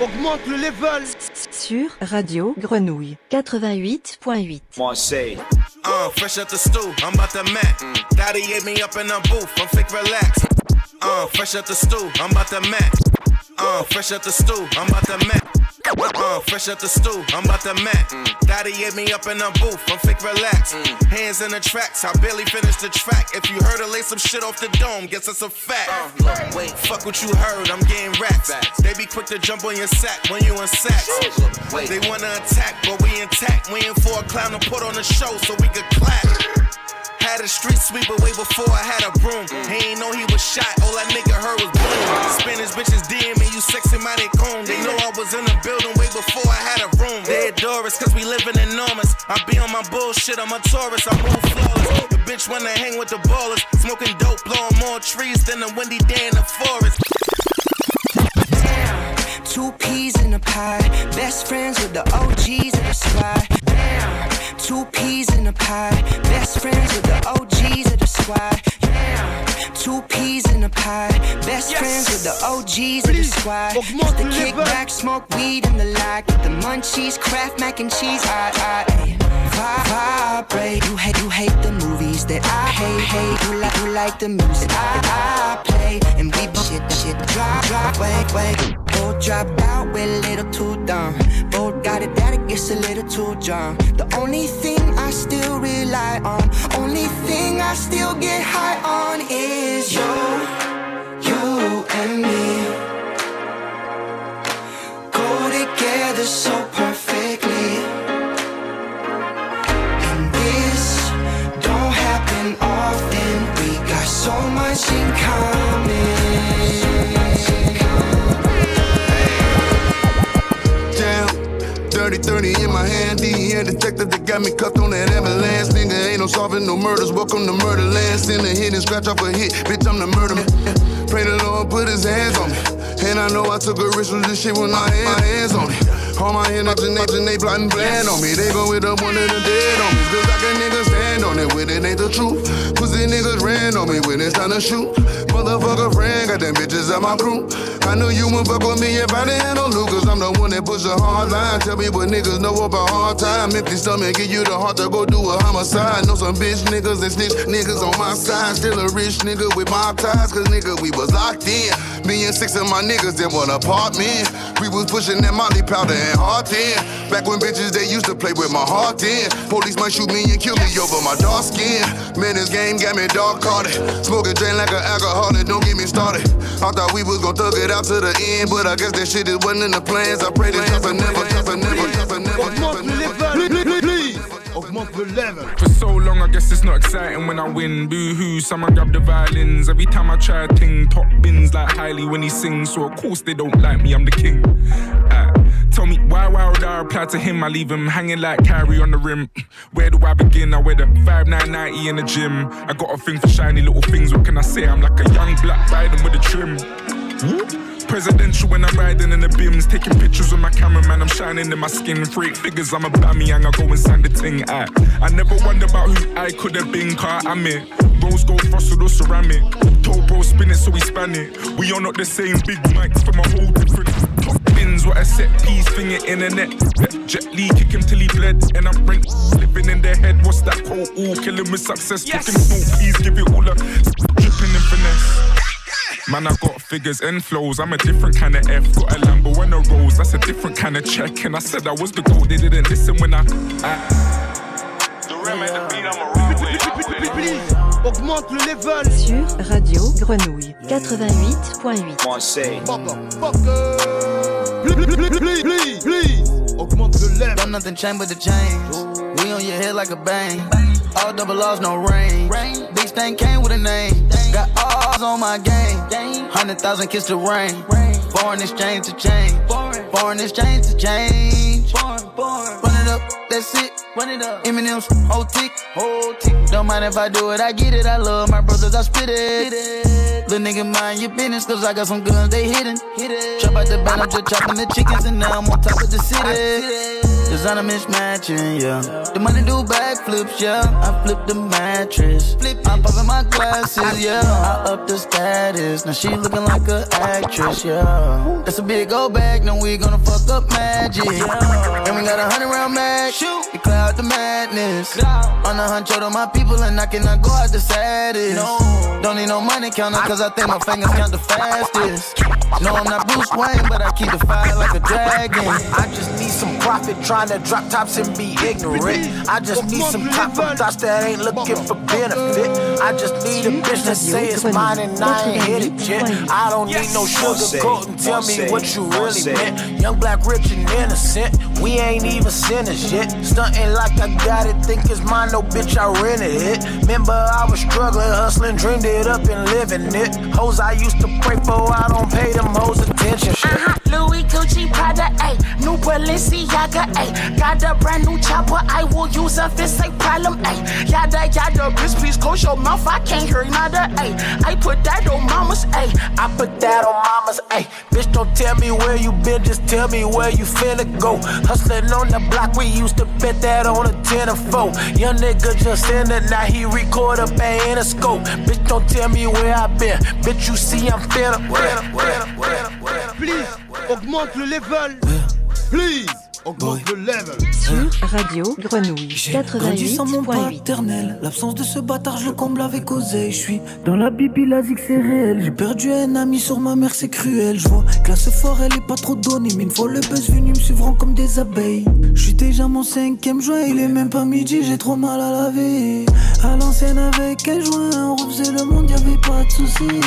Augmente le level. Sur Radio Grenouille 88.8. Moi, say. Uh, fresh out the stool, I'm about to mac. Daddy ate me up in the booth, I'm fake relax. Uh, fresh out the stool, I'm about to mac. Uh, fresh out the stool, I'm about to mac. Uh, fresh out the stool, I'm about to mac. Daddy ate me up in the booth, I'm fake relax. Hands in the tracks, I barely finished the track. If you heard her lay some shit off the dome, guess that's a fact. wait, fuck what you heard, I'm getting racks. They be quick to jump on your sack when you in sacks. They wanna attack, but we intact. We in for a clown to put on the show so we could clap. Had a street sweeper way before I had a broom. He ain't know he was shot, all that nigga heard was boom. Spanish bitches DM and you sexy mighty coon. They know I was in the building way before I had a room. Adore us cause we living enormous. I be on my bullshit, I'm a tourist, I move flawless. The bitch wanna hang with the ballers. Smoking dope, blowing more trees than a windy day in the forest. Two peas in a pie. Best friends with the OGs of the squad. Two peas in a pie. Best friends with the OGs of the squad. Damn. Two peas in a pie. Best friends with the OGs of the squad. It's the kickback, smoke weed in the lot. Get the munchies, craft mac and cheese. I, I, ay. Vibrate. You hate, you hate the movies that I hate. Hate. You like, you like the music I, I play. And we shit, shit, drop, drop, wait, wait. Both dropped out, we're a little too dumb. Both got it that it gets a little too drunk. The only thing I still rely on, only thing I still get high on is you, you and me. Go together so perfectly. And this don't happen often. We got so much in common. 30 30 in my hand, DEA detective that got me cuffed on that ambulance. Nigga, ain't no solving no murders. Welcome to Murderland. Send a hit and scratch off a hit. Bitch, I'm the murder man. Pray the Lord put his hands on me. And I know I took a risk with this shit with I my hands on it. All my and they plotting plan on me. They go with up one of the dead on me. Cause like a nigga stand on it when it ain't the truth. Pussy niggas on me when it's time to shoot. Motherfucker friend, got them bitches at my crew. I knew you would fuck with me if I didn't have no. Cause I'm the one that push a hard line. Tell me what niggas know about hard time. Empty stomach, give you the heart to go do a homicide. Know some bitch niggas and snitch niggas on my side. Still a rich nigga with my ties. Cause nigga, we was locked in. Me and six of my niggas in one apartment. We was pushing that molly powder and hard tin. Back when bitches they used to play with my heart in. Police might shoot me and kill me over my dark skin. Man, this game got me dark carded. Smoking drain like an alcoholic, don't get me started. I thought we was gon' thug it out to the end, but I guess that shit it wasn't in the plans. I pray that just never, just never, just never, just never. Augmente level. For so long, I guess it's not exciting when I win. Boo hoo, someone grab the violins. Every time I try a ting, top bins like Hailey when he sings. So, of course, they don't like me, I'm the king. Uh, tell me, why, why would I reply to him? I leave him hanging like Carrie on the rim. Where do I begin? I wear the 5990 in the gym. I got a thing for shiny little things. What can I say? I'm like a young black Biden with a trim. Presidential when I'm riding in the bims, taking pictures with my cameraman. I'm shining in my skin. Freak figures, I'm a bammy, and I go sign the thing. I, I never wonder about who I could have been, car I'm it. Rose gold frosted or ceramic. Told bro spin it, so we span it. We are not the same big mics from a whole different top bins. What a set piece, finger in the net. Jet Li kick him till he bled, and I'm rank living in their head. What's that quote? All killing with success. Yes. Talking no, please give it all a dripping in finesse. Man, I got figures and flows. I'm a different kind of F. Got a Lambo and a Rose. That's a different kind of check. And I said I was the goal. They didn't listen when I. Augmente le level. Sur Radio Grenouille 88.8. Please, please, please. Augmente le level. Got nothing chain but the change. We on your head like a bang. All double R's, no rain. Big stain came with a name. Got all on my game. Hundred thousand kiss the rain. Foreign exchange to change. Foreign exchange to change. Run it up, that's it. Run it up. Eminem's whole tick. Whole tick. Don't mind if I do it, I get it. I love my brothers, I spit it. Little nigga, mind your business, cause I got some guns, they hidden. Chop out the band, I'm just chopping the chickens, and now I'm on top of the city. Designer mismatching, yeah. The money do backflips, yeah. I flip the mattress. Flip I'm popping my glasses, yeah. I up the status. Now she looking like a actress, yeah. That's a big go back, now we gonna fuck up magic. Yeah. And we got a hundred round mag. We cloud the madness. On the hunt, of my people, and I cannot go out the saddest. Don't need no money counter, cause I think my fingers count the fastest. No, I'm not Bruce Wayne, but I keep the fire like a dragon. I just need some profit trying to drop tops and be ignorant. I just need some top from thoughts that ain't looking for benefit. I just need a bitch that say it's mine and I ain't hit it yet. I don't need no sugar coat and tell me what you really meant. Young black rich and innocent. We ain't even sinners yet. Stunting like I got it, think it's mine, no bitch, I rented it. Remember, I was struggling, hustling, dreamed it up and living it. Hoes I used to pray for, I don't pay them hoes attention. Uh-huh. Louis Gucci Prada, ayy. New Balenciaga, ayy. Got a brand new chopper, I will use if it's a problem, ayy. Yada yada, bitch, please close your mouth, I can't hear nada, ayy. I put that on mamas, ayy. I put that on mamas, ayy. Bitch, don't tell me where you been, just tell me where you finna go. Hustling on the block, we used to bet that on a 10 or 4. Young nigga just in it, now he record up in a scope. Bitch, don't tell me where I been. Bitch, you see I'm finna, finna, finna, finna, finna. Please, augmente le level. Please, augmente le level. Sur Radio Grenouille grandi sans mon 88.8. paternel. L'absence de ce bâtard, je le comble avec oseille. Je suis dans la bibi, la zig, c'est réel. J'ai perdu un ami sur ma mère, c'est cruel. Je vois que la ce fort, elle est pas trop donnée. Mais une fois le buzz venu, me suivront comme des abeilles. Je suis déjà mon cinquième joint, il est même pas midi, j'ai trop mal à laver. À l'ancienne avec un joint, on refaisait le monde, y'avait pas de soucis.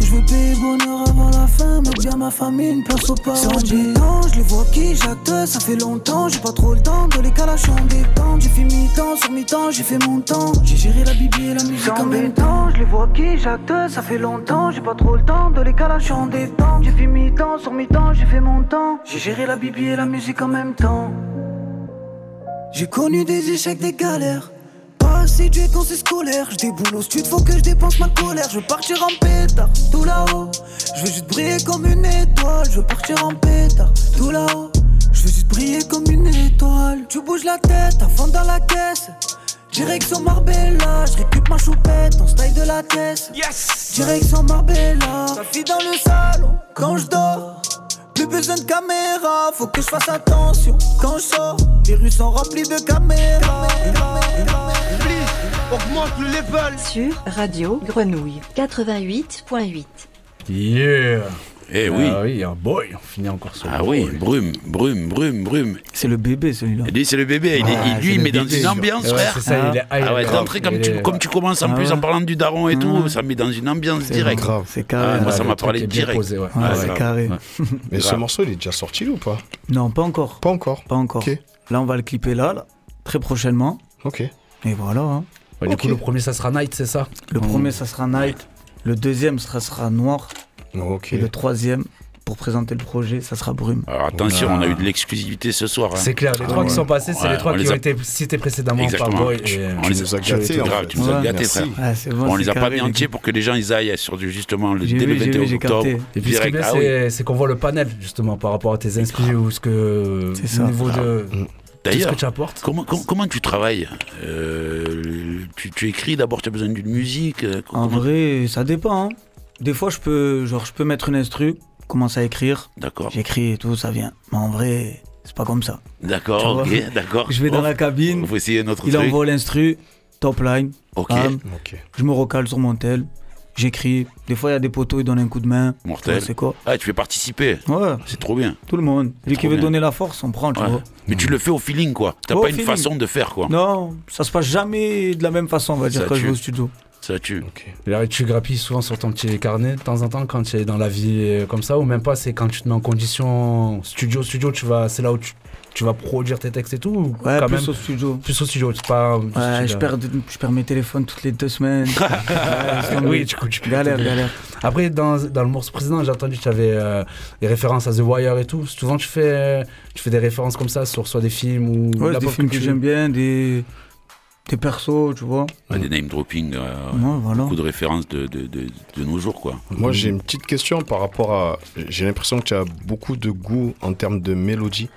Je veux payer bonheur avant la fin, mettre bien ma famille, une place au paradis. Je les vois qui j'acte, ça fait longtemps, j'ai pas trop le temps de les calacher en détente. J'ai fait mi-temps sur mi-temps, j'ai fait mon temps. J'ai géré la bibi et la musique en même temps. Je les vois qui j'acte, ça fait longtemps, j'ai pas trop le temps de les calacher en détente. J'ai fait mi-temps sur mi-temps, j'ai fait mon temps. J'ai géré la bibi et la musique en même temps. J'ai connu des échecs, des galères. Pas assidué quand c'est scolaire. Je déboule au stud, faut que je dépense ma colère. Je veux partir en pétard, tout là-haut. Je veux juste briller comme une étoile. Je veux partir en pétard, tout là-haut. Je veux juste briller comme une étoile. Tu bouges la tête à fond dans la caisse. Direction Marbella, je récup ma choupette, on style de la caisse. Yes! Direction Marbella, sa fille dans le salon quand je dors. Plus besoin de caméra, faut que je fasse attention quand je sors. Les rues sont remplies de caméras. Please, augmente le level. Sur Radio Grenouille 88.8. Yeah Eh oui. Ah oui, un boy, on finit encore sur Ah le oui, brume, brume, brume, brume. C'est le bébé celui-là. Et lui, c'est le bébé. Il est, Ah, il- lui, met dans une ambiance, Ouais, frère. c'est ça, il est- ah, Ah ouais, d'entrée, comme, Il tu, est- comme tu commences en Ah plus ouais. en parlant du daron et tout, ça met dans une ambiance C'est directe. grave. C'est Ah, carré. moi, ça m'a parlé direct. posé, ouais. Ouais, Ouais, c'est carré. Mais ce morceau, il est déjà sorti ou pas? Non, pas encore. Pas encore. Pas encore. Là, on va le clipper là, là, très prochainement. Ok. Et voilà. hein. Du coup, le premier, ça sera Night, c'est ça? Le premier, ça sera Night. Le deuxième, ça sera Noir. Et le troisième, pour présenter le projet, ça sera Brume. Alors attention, Ah. on a eu de l'exclusivité ce soir. hein. C'est clair, les Ah trois qui ouais. sont passés, c'est Ouais, les trois on qui les ont a- été cités précédemment par Exactement. Boy. Tu- et- on les tu- gâtés, en grave, tu nous as Ouais, gâtés, frère. Ah, bon, on les a pas mis entiers pour que les gens ils aillent sur du justement le, dès le vu, j'ai 21 vu, j'ai octobre. capté. Et puis ce qui est Direct, bien, ah oui. c'est qu'on voit le panel, justement, par rapport à tes inspirations ou ce que. C'est ça. Au niveau de. D'ailleurs, que tu apportes. comment, comment, comment tu travailles Euh, tu, tu écris d'abord, tu as besoin d'une musique euh, En vrai, ça dépend. hein. Des fois, je peux, genre, je peux mettre une instru, commencer à écrire. D'accord. J'écris et tout, ça vient. Mais en vrai, c'est pas comme ça. D'accord, ok, d'accord. Je vais dans Bon, la cabine, faut essayer notre il truc. envoie l'instru, top line. Ok. bam. Ok. Je me recale sur mon tel, j'écris. Des fois, il y a des poteaux, ils donnent un coup de main. Mortel. C'est quoi? Ah, tu fais participer. Ouais, C'est trop bien. tout le monde. Lui qui veut bien. donner la force, on prend, tu Ouais. vois. Mais tu le fais au feeling, quoi. T'as pas une feeling. façon de faire, quoi. Non, ça se passe jamais de la même façon, on va dire, quand je vais au studio. Ça tue. Là, tu grappilles souvent sur ton petit carnet de temps en temps quand tu es dans la vie euh, comme ça, ou même pas, c'est quand tu te mets en condition studio, studio, tu vas, c'est là où tu, tu vas produire tes textes et tout ou Ouais, quand plus même? au studio. Plus au studio, c'est pas. Ouais, je perds, je perds mes téléphones toutes les deux semaines. Ouais, oui, du coup, tu peux Galère, galère. Après, dans, dans le morceau précédent, j'ai entendu que tu avais euh, des références à The Wire et tout. Souvent, tu fais, euh, tu fais des références comme ça sur soit des films ou Ouais, des films que j'aime bien, des, des persos, tu vois. Ouais, des name dropping, euh, Ouais, voilà. beaucoup de références de, de, de, de nos jours, quoi. Moi, j'ai une petite question par rapport à. J'ai l'impression que tu as beaucoup de goût en termes de mélodie.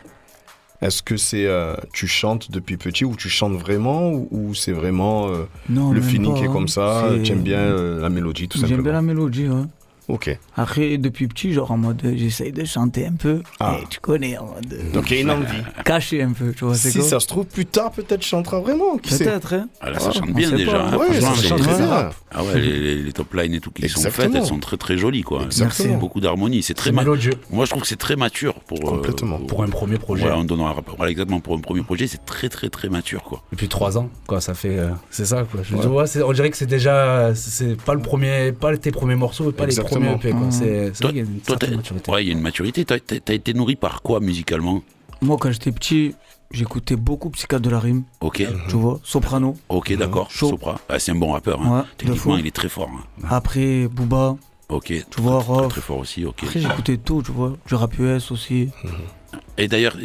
Est-ce que c'est euh, tu chantes depuis petit ou tu chantes vraiment ou, ou c'est vraiment euh, Non, le feeling pas, qui est hein. comme ça C'est- Tu aimes bien euh, la mélodie tout J'aime simplement? bien la mélodie, ouais. Ok. Après, depuis petit, genre en mode, j'essaye de chanter un peu. Ah. Et tu connais, en mode. Donc il y a une envie. Caché un peu, tu vois. Si quoi ça se trouve, plus tard, peut-être tu chanteras vraiment. Peut-être, hein. Ah là, ça Ouais, chante bien déjà. pas. hein. Ouais, ça chante très bien. Ah ouais, les, les- les top lines et tout qui sont Exactement. faites, elles sont très très jolies quoi. Exactement. C'est beaucoup d'harmonie, c'est très mélodieux. Moi je trouve que c'est très mature pour euh, Complètement. Pour un premier projet. Voilà, on donne un rapport. Voilà, exactement pour un premier projet, c'est très très très mature quoi. Depuis trois ans, quoi, ça fait. euh, c'est ça, quoi. Je Ouais. dis, ouais, c'est- on dirait que c'est déjà. C'est pas le premier. Pas tes premiers morceaux, pas Exactement. les premiers EP, quoi. C'est c'est Toi, vrai qu'il y a une toi, certaine t'as- maturité. ouais, il y a une maturité. T'as été nourri par quoi musicalement? Moi, quand j'étais petit, j'écoutais beaucoup Psychiatre de la rime. Ok. Tu vois, Soprano. Ok, d'accord. Chaud. Sopra. Ah, c'est un bon rappeur. hein. Ouais, Techniquement, il est très fort. hein. Après, Booba. Ok. Tu vois, très, Rof. très fort aussi. Ok. Après, j'écoutais tout, tu vois. Du rap US aussi. Et d'ailleurs,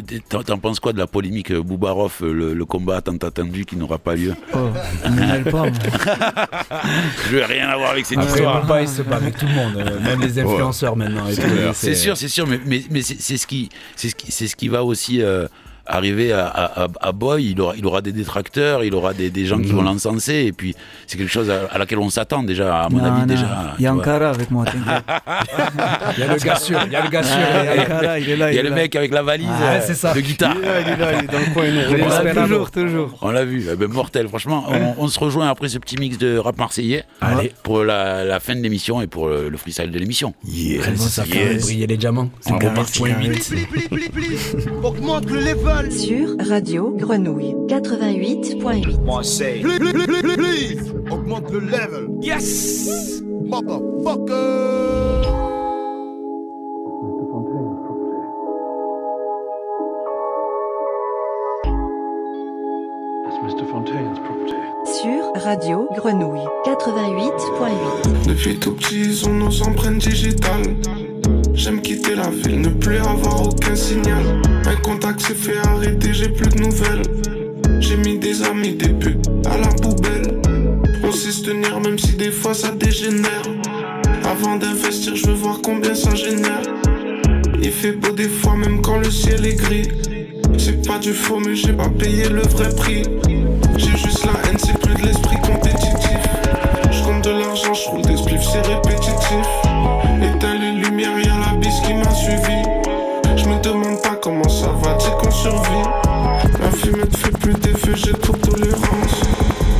t'en penses quoi de la polémique euh, Boubaroff, euh, le, le combat tant attendu qui n'aura pas lieu Oh, ne pas, moi. Je veux rien avoir avec cette Après, histoire. Booba, il se bat avec tout le monde, euh, même les influenceurs maintenant. et C'est sûr, c'est sûr, mais, mais, mais c'est c'est ce qui, c'est ce qui, c'est ce qui va aussi euh, arriver à, à, Boy. Il aura, il aura des détracteurs, il aura des, des gens qui vont l'encenser, et puis c'est quelque chose à, à laquelle on s'attend déjà, à mon Non, avis non, déjà. Il y a. Ankara avec moi, t'inquiète. Il y a le gars sûr, il y a le gars sûr. Ah, il y a Ankara, il est là. Il y a est le là. mec avec la valise Ah, euh, c'est ça. de guitare. Il est là, il est là, il est dans le coin, il vu. Toujours, toujours. On l'a vu, Eh ben, mortel. Franchement, on, on se rejoint après ce petit mix de rap marseillais Allez. pour la, la fin de l'émission et pour le, le freestyle de l'émission. Yes, ça fait briller les diamants. Point huit. Augmente le level. Sur Radio Grenouille 88.8. Moi, c'est. Please, please, please, please. Augmente le level. Yes. Motherfucker. Sur Radio Grenouille 88.8. Depuis tout petit, ils ont nos empreintes digitales. J'aime quitter la ville, ne plus avoir aucun signal. Un contact s'est fait arrêter, j'ai plus de nouvelles. J'ai mis des amis, des putes à la poubelle. On sait se tenir même si des fois ça dégénère. Avant d'investir, je veux voir combien ça génère. Il fait beau des fois, même quand le ciel est gris. C'est pas du faux, mais j'ai pas payé le vrai prix. J'ai juste la haine, c'est plus de l'esprit compétitif. Je compte de l'argent, je roule des spliffs, c'est répétitif. Suivi. Je me demande pas comment ça va, tu qu'on survit. La fumée te fait plus d'effet, j'ai trop de tolérance.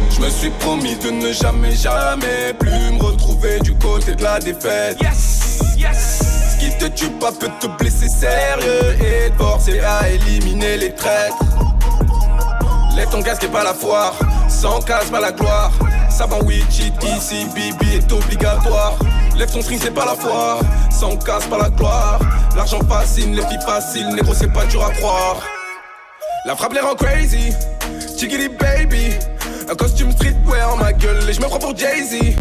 Je me suis promis de ne jamais, jamais plus me retrouver du côté de la défaite. Yes, yes. Ce qui te tue pas peut te blesser sérieux et te forcer à éliminer les traîtres. Lève ton casque et pas la foire, sans casse pas la gloire. Savant oui, cheat ici, Bibi est obligatoire. Lève ton string, c'est pas la foire, sans casse pas la gloire. L'argent fascine, les filles faciles, négro c'est pas dur à croire. La frappe les rend crazy, chickity baby. Un costume streetwear en ma gueule et je me prends pour Jay-Z.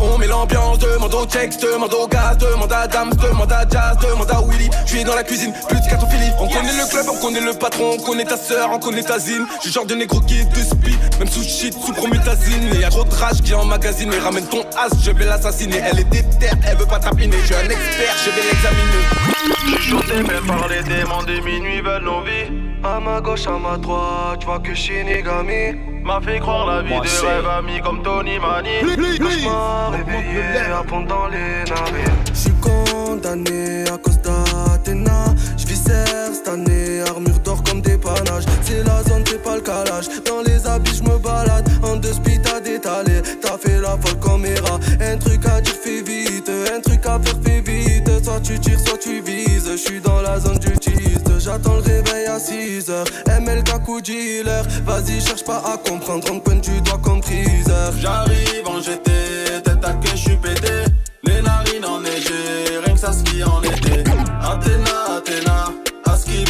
On met l'ambiance, demande au checks, demande au gaz, demande à Dams, demande à Jazz, demande à Willy. Je suis dans la cuisine, plus de catophilie. On connaît le club, on connaît le patron, on connaît ta sœur, on connaît ta zine. Je genre de négro qui est de spi, même sous shit, sous promutazine. Et y'a trop de rage qui emmagasine, mais ramène ton as, je vais l'assassiner. Elle est déterre, elle veut pas tapiner. Je suis un expert, je vais l'examiner. J'ai chanté même par les démons des minuit veulent nos vies. À ma gauche, à ma droite, tu vois que Shinigami m'a fait croire la vie Moi, de c'est- rêve amis comme Tony Mani. Cauchemar réveillé à dans les navires. J'suis condamné à cause d'Athéna. J'vis cette année, armure d'or comme des panaches. C'est la zone, c'est pas le calage. Dans les habits, j'me balade. En deux speed à détaler. T'as fait la folle caméra. Un truc à dire, fais vite. Un truc à faire, fais vite. Soit tu tires, soit tu vises. J'suis dans la zone du tease. J'attends le réveil à 6 heures. MLK coup dealer, vas-y, cherche pas à comprendre. En coin, tu dois teaser. J'arrive en GT, tête à que je suis pété. Les narines enneigées, rien que ça ski en été. Athéna, Athéna, à skip,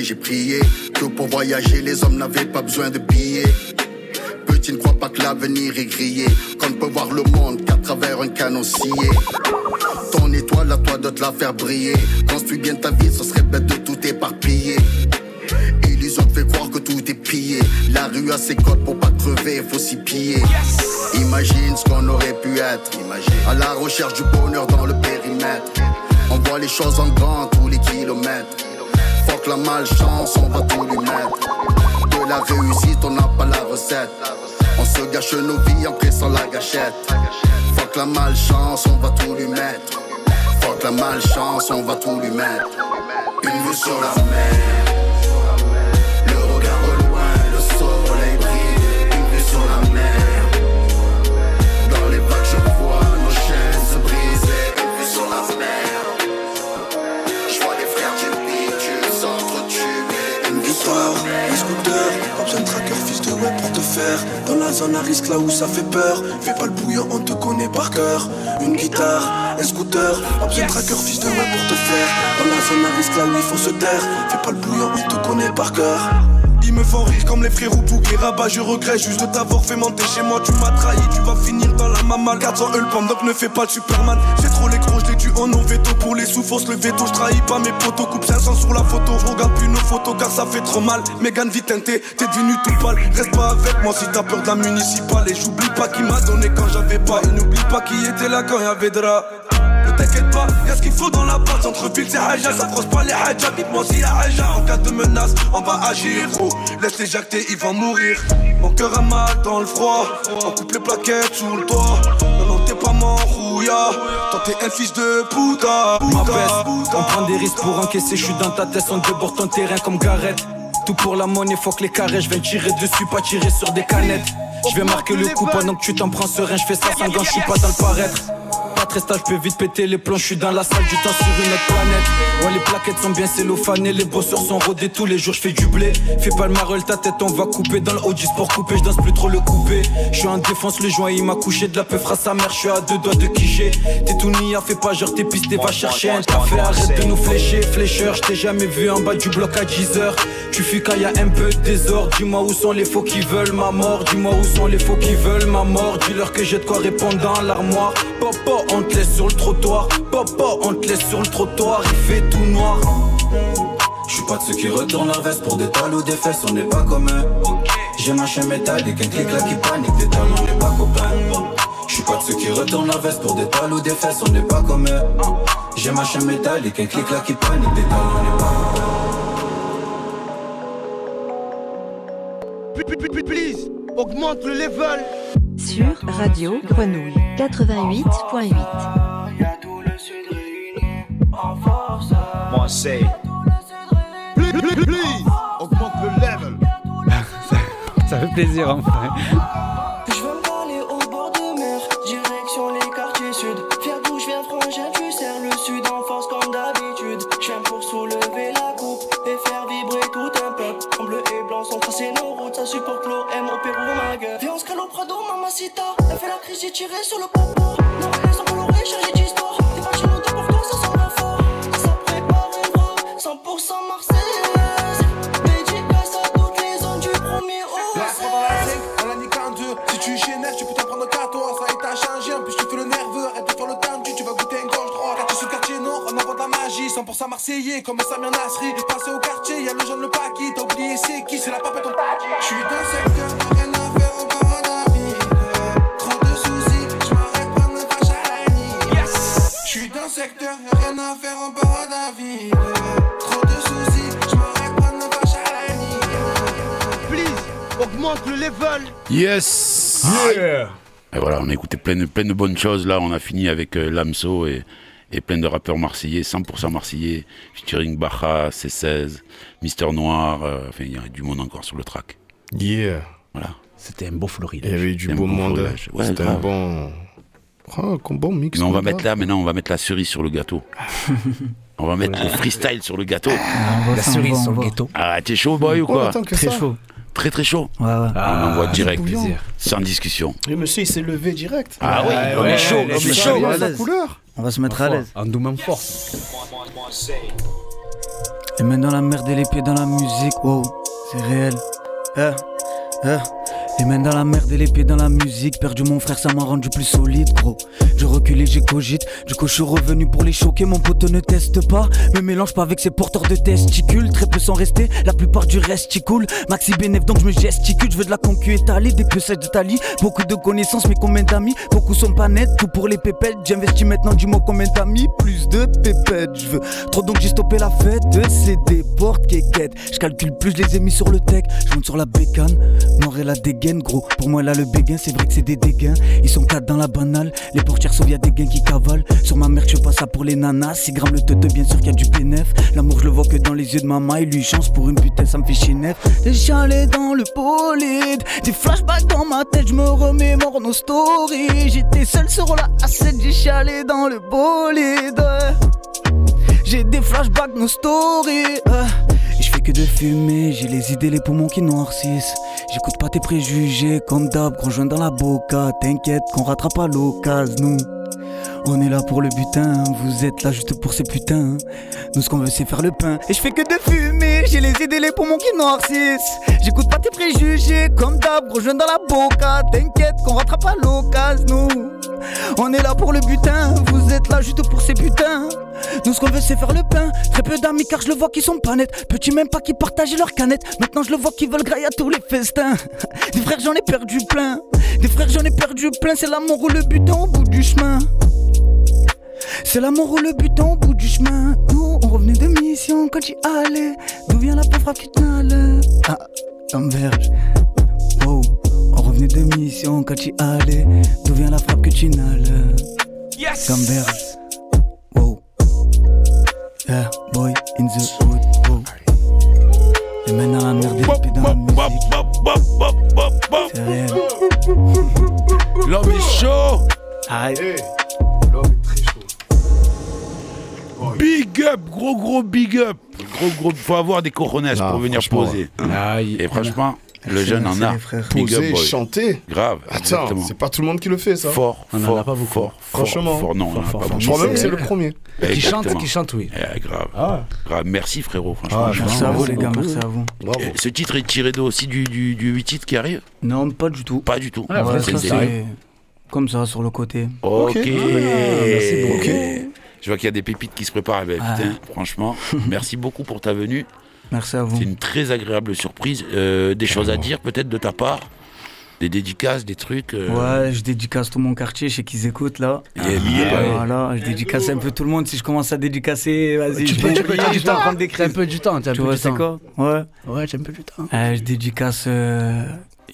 j'ai prié que pour voyager les hommes n'avaient pas besoin de billets. Petit ne crois pas que l'avenir est grillé, qu'on ne peut voir le monde qu'à travers un canon scié. Ton étoile à toi de te la faire briller. Construis bien ta vie, ce serait bête de tout éparpiller. Illusion te fait croire que tout est pillé. La rue a ses codes pour pas crever, faut s'y piller. Imagine ce qu'on aurait pu être. À la recherche du bonheur dans le périmètre. On voit les choses en grand tous les kilomètres. Fuck la malchance, on va tout lui mettre. De la réussite, on n'a pas la recette. On se gâche nos vies en pressant la gâchette. Fuck la malchance, on va tout lui mettre. Fuck la malchance, on va tout lui mettre. Une vue sur la mer. Zone à risque, là où ça fait peur. Fais pas le bouillon, on te connaît par cœur. Une guitare, un scooter, besoin de tracker, fils de web pour te faire. Dans la zone à risque, là où il faut se taire. Fais pas le bouillon, on te connaît par cœur. Ils me font rire comme les frérots Bouk et Rabat Je regrette juste de t'avoir fait monter chez moi Tu m'as trahi, tu vas finir dans la mamale 400 E le donc ne fais pas le Superman J'ai trop les gros, dû en au veto Pour les sous, force le veto, je trahis pas mes potos Coupe 500 sur la photo, je regarde plus nos photos Car ça fait trop mal, Mégane vite T'es devenu tout pâle, reste pas avec moi Si t'as peur de la municipale. Et j'oublie pas qui m'a donné quand j'avais pas. Et n'oublie pas qui était là quand y'avait drap t'inquiète pas, y'a ce qu'il faut dans la base Centre-ville c'est Haja, ça froisse pas les Haja Dites-moi si y'a Haja, en cas de menace On va agir, gros, laisse les jacter, ils vont mourir Mon cœur a mal dans le froid On coupe les plaquettes sous le toit Non, non, t'es pas mon rouilla Toi t'es un fils de puta Ma baisse, on prend des risques pour encaisser, je suis dans ta tête, on déborde ton terrain comme Gareth. Tout pour la monnaie, faut que les carrés, je viens tirer dessus, pas tirer sur des canettes. Je vais marquer le coup pendant que tu t'en prends serein, je fais ça sans gants, je suis pas dans le paraître. Stable, je peux vite péter les plombs, je suis dans la salle du temps sur une autre planète. Ouais, les plaquettes sont bien cellophanées, les bosseurs sont rodés tous les jours, je fais du blé. Fais pas le marol, ta tête, on va couper dans le Audi Sport coupé, je danse plus trop le coupé. Je suis en défense, le joint il m'a couché, de la peu à sa mère, je suis à deux doigts de quicher. T'es tout nia, fais pas genre t'es pisté, va chercher un café, arrête de nous flécher, flécheur, je t'ai jamais vu en bas du bloc à 10 heures. Tu fuis quand y a un peu de désordre, dis-moi où sont les faux qui veulent ma mort, dis-moi où sont les faux qui veulent ma mort, dis-leur que j'ai de quoi répondre dans l'armoire. Papa, on te laisse sur le trottoir, papa, on te laisse sur le trottoir, il fait tout noir. Je suis pas de ceux qui retournent leur veste pour des talons des fesses, on n'est pas comme eux. J'ai ma chaîne métallique, un clic là qui panique, des talons, on n'est pas copains. Je suis pas de ceux qui retournent leur veste pour des talons ou des fesses, on n'est pas comme eux. J'ai ma chaîne métallique, un clic là qui panique, des talons, on n'est pas copains. Please, augmente le level. Sur Radio Grenouille 88.8. Moi, c'est. Please, please, please, augmente le level. Ça fait plaisir enfin. Tiré sur le popo. Non, elles sont colorées, chargées d'histoire. T'es pas chez t'es pour toi, ça sent la fort. Ça prépare un bras, 100% Marseillaise. Dédicace à toutes les zones du premier au La dans la zinc, à la nicanture. Si tu génères, tu peux t'en prendre qu'à toi. Ça y t'a changé, en plus tu fais le nerveux. Arrête de faire le tendu, tu vas goûter un gorge droit. Quartier sous quartier nord, on envoie de la magie. 100% marseillais, comme Samir Nasri. Passé au quartier, y'a le jaune, le paquis. T'as oublié c'est qui, c'est la papette, on t'a dit. J'suis dans augmente le level. Yes Et voilà, on a écouté plein de, plein de bonnes choses. Là, on a fini avec euh, Lamso et, et plein de rappeurs marseillais, 100% marseillais, featuring Baja, C16, Mister Noir, euh, enfin, il y a du monde encore sur le track. Yeah. Voilà. C'était un beau florilège. Il y avait eu du beau beau monde. Ouais, C'était un bon. Oh, un bon mix. Mais on va mettre là, maintenant, on va mettre la cerise sur le gâteau. on va mettre le freestyle sur le gâteau. La cerise sur le gâteau. Ah, t'es chaud, boy, ou quoi Très ça. chaud. Très, très chaud. Ouais, ouais. on envoie direct, bouillant. sans discussion. Le monsieur, il s'est levé direct. Ah oui, on est chaud, ouais, on est chaud. la couleur. On va se mettre à l'aise. Un doux fort. Les mains dans la merde et les pieds dans la musique, wow, c'est réel. Eh, eh. Les mains dans la merde et les pieds dans la musique. Perdu mon frère, ça m'a rendu plus solide, gros. Je recule et j'ai cogite. Du coup, je suis revenu pour les choquer. Mon poteau ne teste pas. Me mélange pas avec ces porteurs de testicules. Très peu sont restés. La plupart du reste y coule. Maxi bénéf, donc je me gesticule. Je veux de la concu étalée, des c'est d'Italie. Beaucoup de connaissances, mais combien d'amis? Beaucoup sont pas nets. Tout pour les pépettes. J'investis maintenant, dis-moi combien d'amis Plus de pépettes. Je veux trop, donc j'ai stoppé la fête. C'est des portes quéquettes. Je calcule plus, je les ai mis sur le tech. Je monte sur la bécane. Mort et la gros. Pour moi, là, le béguin, c'est vrai que c'est des dégains. Ils sont quatre dans la banale. Les portières sauvent, y'a des gains qui cavalent. Sur ma mère, je fais pas ça pour les nanas. 6 grammes le teute, bien sûr qu'il y a du bénéf. L'amour, je le vois que dans les yeux de maman. Il lui chance pour une putain, ça me fait chier neuf. Des chalets dans le bolide. Des flashbacks dans ma tête, je me remémore nos stories. J'étais seul sur la A7, j'ai chialé dans le bolide. J'ai des flashbacks, nos stories. euh. Que de j'ai les idées, les poumons qui noircissent. J'écoute pas tes préjugés, comme d'hab, gros joint dans la boca. T'inquiète qu'on rattrape à l'occasion, nous. On est là pour le butin, vous êtes là juste pour ces putains. Nous ce qu'on veut c'est faire le pain. Et je fais que de fumer, j'ai les idées, les poumons qui noircissent. J'écoute pas tes préjugés, comme d'hab, gros joint dans la boca. T'inquiète qu'on rattrape à l'occasion, nous. On est là pour le butin, vous êtes là juste pour ces putains. Nous ce qu'on veut c'est faire le pain. Très peu d'amis car je le vois qui sont pas nets. Petits même pas qui partagent leurs canettes. Maintenant je le vois qui veulent grailler à tous les festins. Des frères j'en ai perdu plein. Des frères j'en ai perdu plein. C'est l'amour ou le butin au bout du chemin. C'est l'amour ou le butin au bout du chemin. Nous on revenait de mission quand tu allais. D'où vient la pauvre qui t'allait Ah, comme verge. Wow. On revenait de mission quand tu allais. D'où vient la frappe que tu n'allais Yes. Comme verge. Wow. Yeah, boy in the hood. Wow. Les mains dans la merde et dans la musique. C'est réel. L'homme est chaud Aïe. Big up, gros gros big up. Gros gros, faut avoir des cojones Ah, pour venir poser. Ah, il- Et franchement, le jeune en a. frères. Poser, chanter. Grave, Attends, c'est pas tout le monde qui le fait, ça. Fort, On en fort, a pas beaucoup. fort, Franchement. fort, fort, non, on en a Fort, beaucoup. Je crois même que C'est- le premier. Qui chante, qui chante, oui. Eh, grave. Ah. grave. Merci frérot, franchement. Ah, Merci à vous les gars, merci à vous. Bravo. Eh, Ce titre est tiré aussi du, du, du 8 titres qui arrive Non, pas du tout. Pas du tout. Ah, Ouais, C'est comme ça sur le côté. Ok. Ok. merci beaucoup. Ok. Je vois qu'il y a des pépites qui se préparent. Eh ben, Ah. putain, franchement, merci beaucoup pour ta venue. Merci à vous. C'est une très agréable surprise. Euh, des choses à dire peut-être de ta part? Des dédicaces, des trucs euh, Ouais, je dédicace tout mon quartier, je sais qu'ils écoutent là. Yeah, up, ouais. Voilà, je dédicace un peu tout le monde. Si je commence à dédicacer, vas-y, Tu peux, tu peux, du temps. prendre des un peu du temps, Tu peu vois, c'est temps. quoi? Ouais. Ouais, j'ai un peu du temps. Euh, je dédicace euh,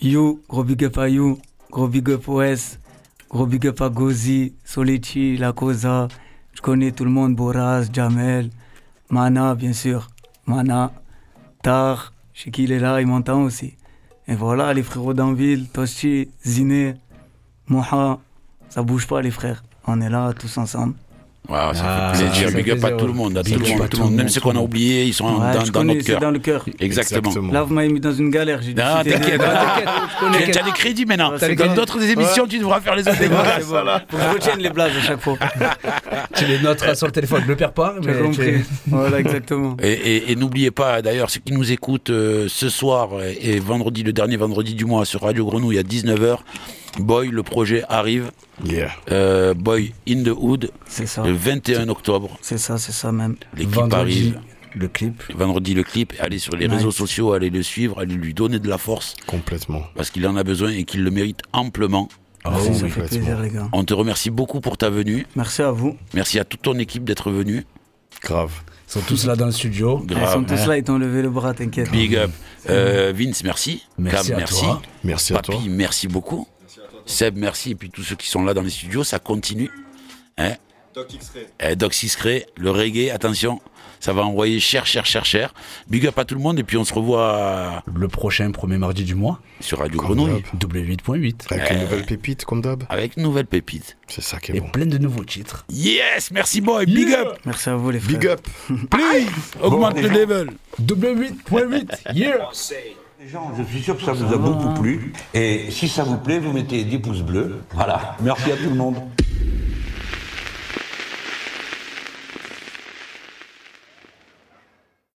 You, gros big up à You, gros big up OS, gros big up à Gozi, Solechi, La Cosa. Je connais tout le monde, Boraz, Jamel, Mana, bien sûr. Mana, Tar, je sais qu'il est là, il m'entend aussi. Et voilà, les frérots d'Anville, Toshi, Ziné, Moha, ça bouge pas les frères. On est là tous ensemble. Ouais, ça Ah, fait plaisir. ça Big up à tout le monde. à tout le monde, à tout le monde. Même ceux qu'on a oubliés, ils sont Ouais, dans, je dans connais, notre cœur. dans le cœur. Exactement. Là, vous m'avez mis dans une galère. J'ai Non, décidé de- t'inquiète, je. Tu as des crédits maintenant. Dans d'autres émissions, tu devras faire les autres. Faut que je retienne les blagues à chaque fois. Tu les noteras sur le téléphone, ne le perds pas. Voilà, exactement. Et, n'oubliez pas, d'ailleurs, ceux qui nous écoutent euh, ce soir et, et vendredi, le dernier vendredi du mois sur Radio Grenouille à 19h, Boy, le projet arrive. Yeah. Euh, Boy in the Hood, C'est ça. le 21 octobre. C'est ça, c'est ça même. L'équipe Vendredi, arrive. Le clip. Vendredi, le clip. Allez sur les Nice. réseaux sociaux, allez le suivre, allez lui donner de la force Complètement. parce qu'il en a besoin et qu'il le mérite amplement. Merci, oui, ça fait complètement. plaisir, les gars. On te remercie beaucoup pour ta venue. Merci à vous. Merci à toute ton équipe d'être venue. Grave. Ils sont tous là dans le studio. Ils sont tous là, ils t'ont levé le bras, t'inquiète. Big up. Euh, Vince, merci. Merci Cam, à merci. toi. Merci à Papy, toi. merci beaucoup. Seb, merci. Et puis tous ceux qui sont là dans les studios, ça continue. Hein Doc X-Ray. Eh, Doc le reggae, attention, ça va envoyer cher, cher, cher, cher. Big up à tout le monde et puis on se revoit Le prochain premier mardi du mois. sur Radio Comme Grenouille. W8.8. Avec Eh. une nouvelle pépite, comme d'hab. Avec une nouvelle pépite. C'est ça qui est Et bon. plein de nouveaux titres. Yes, merci boy, big up. Merci à vous, les frères. Big up. Please, augmente le level. W8.8. Yeah. Je suis sûr que ça vous a beaucoup plu. Et si ça vous plaît, vous mettez des pouces bleus. Voilà. Merci à tout le monde.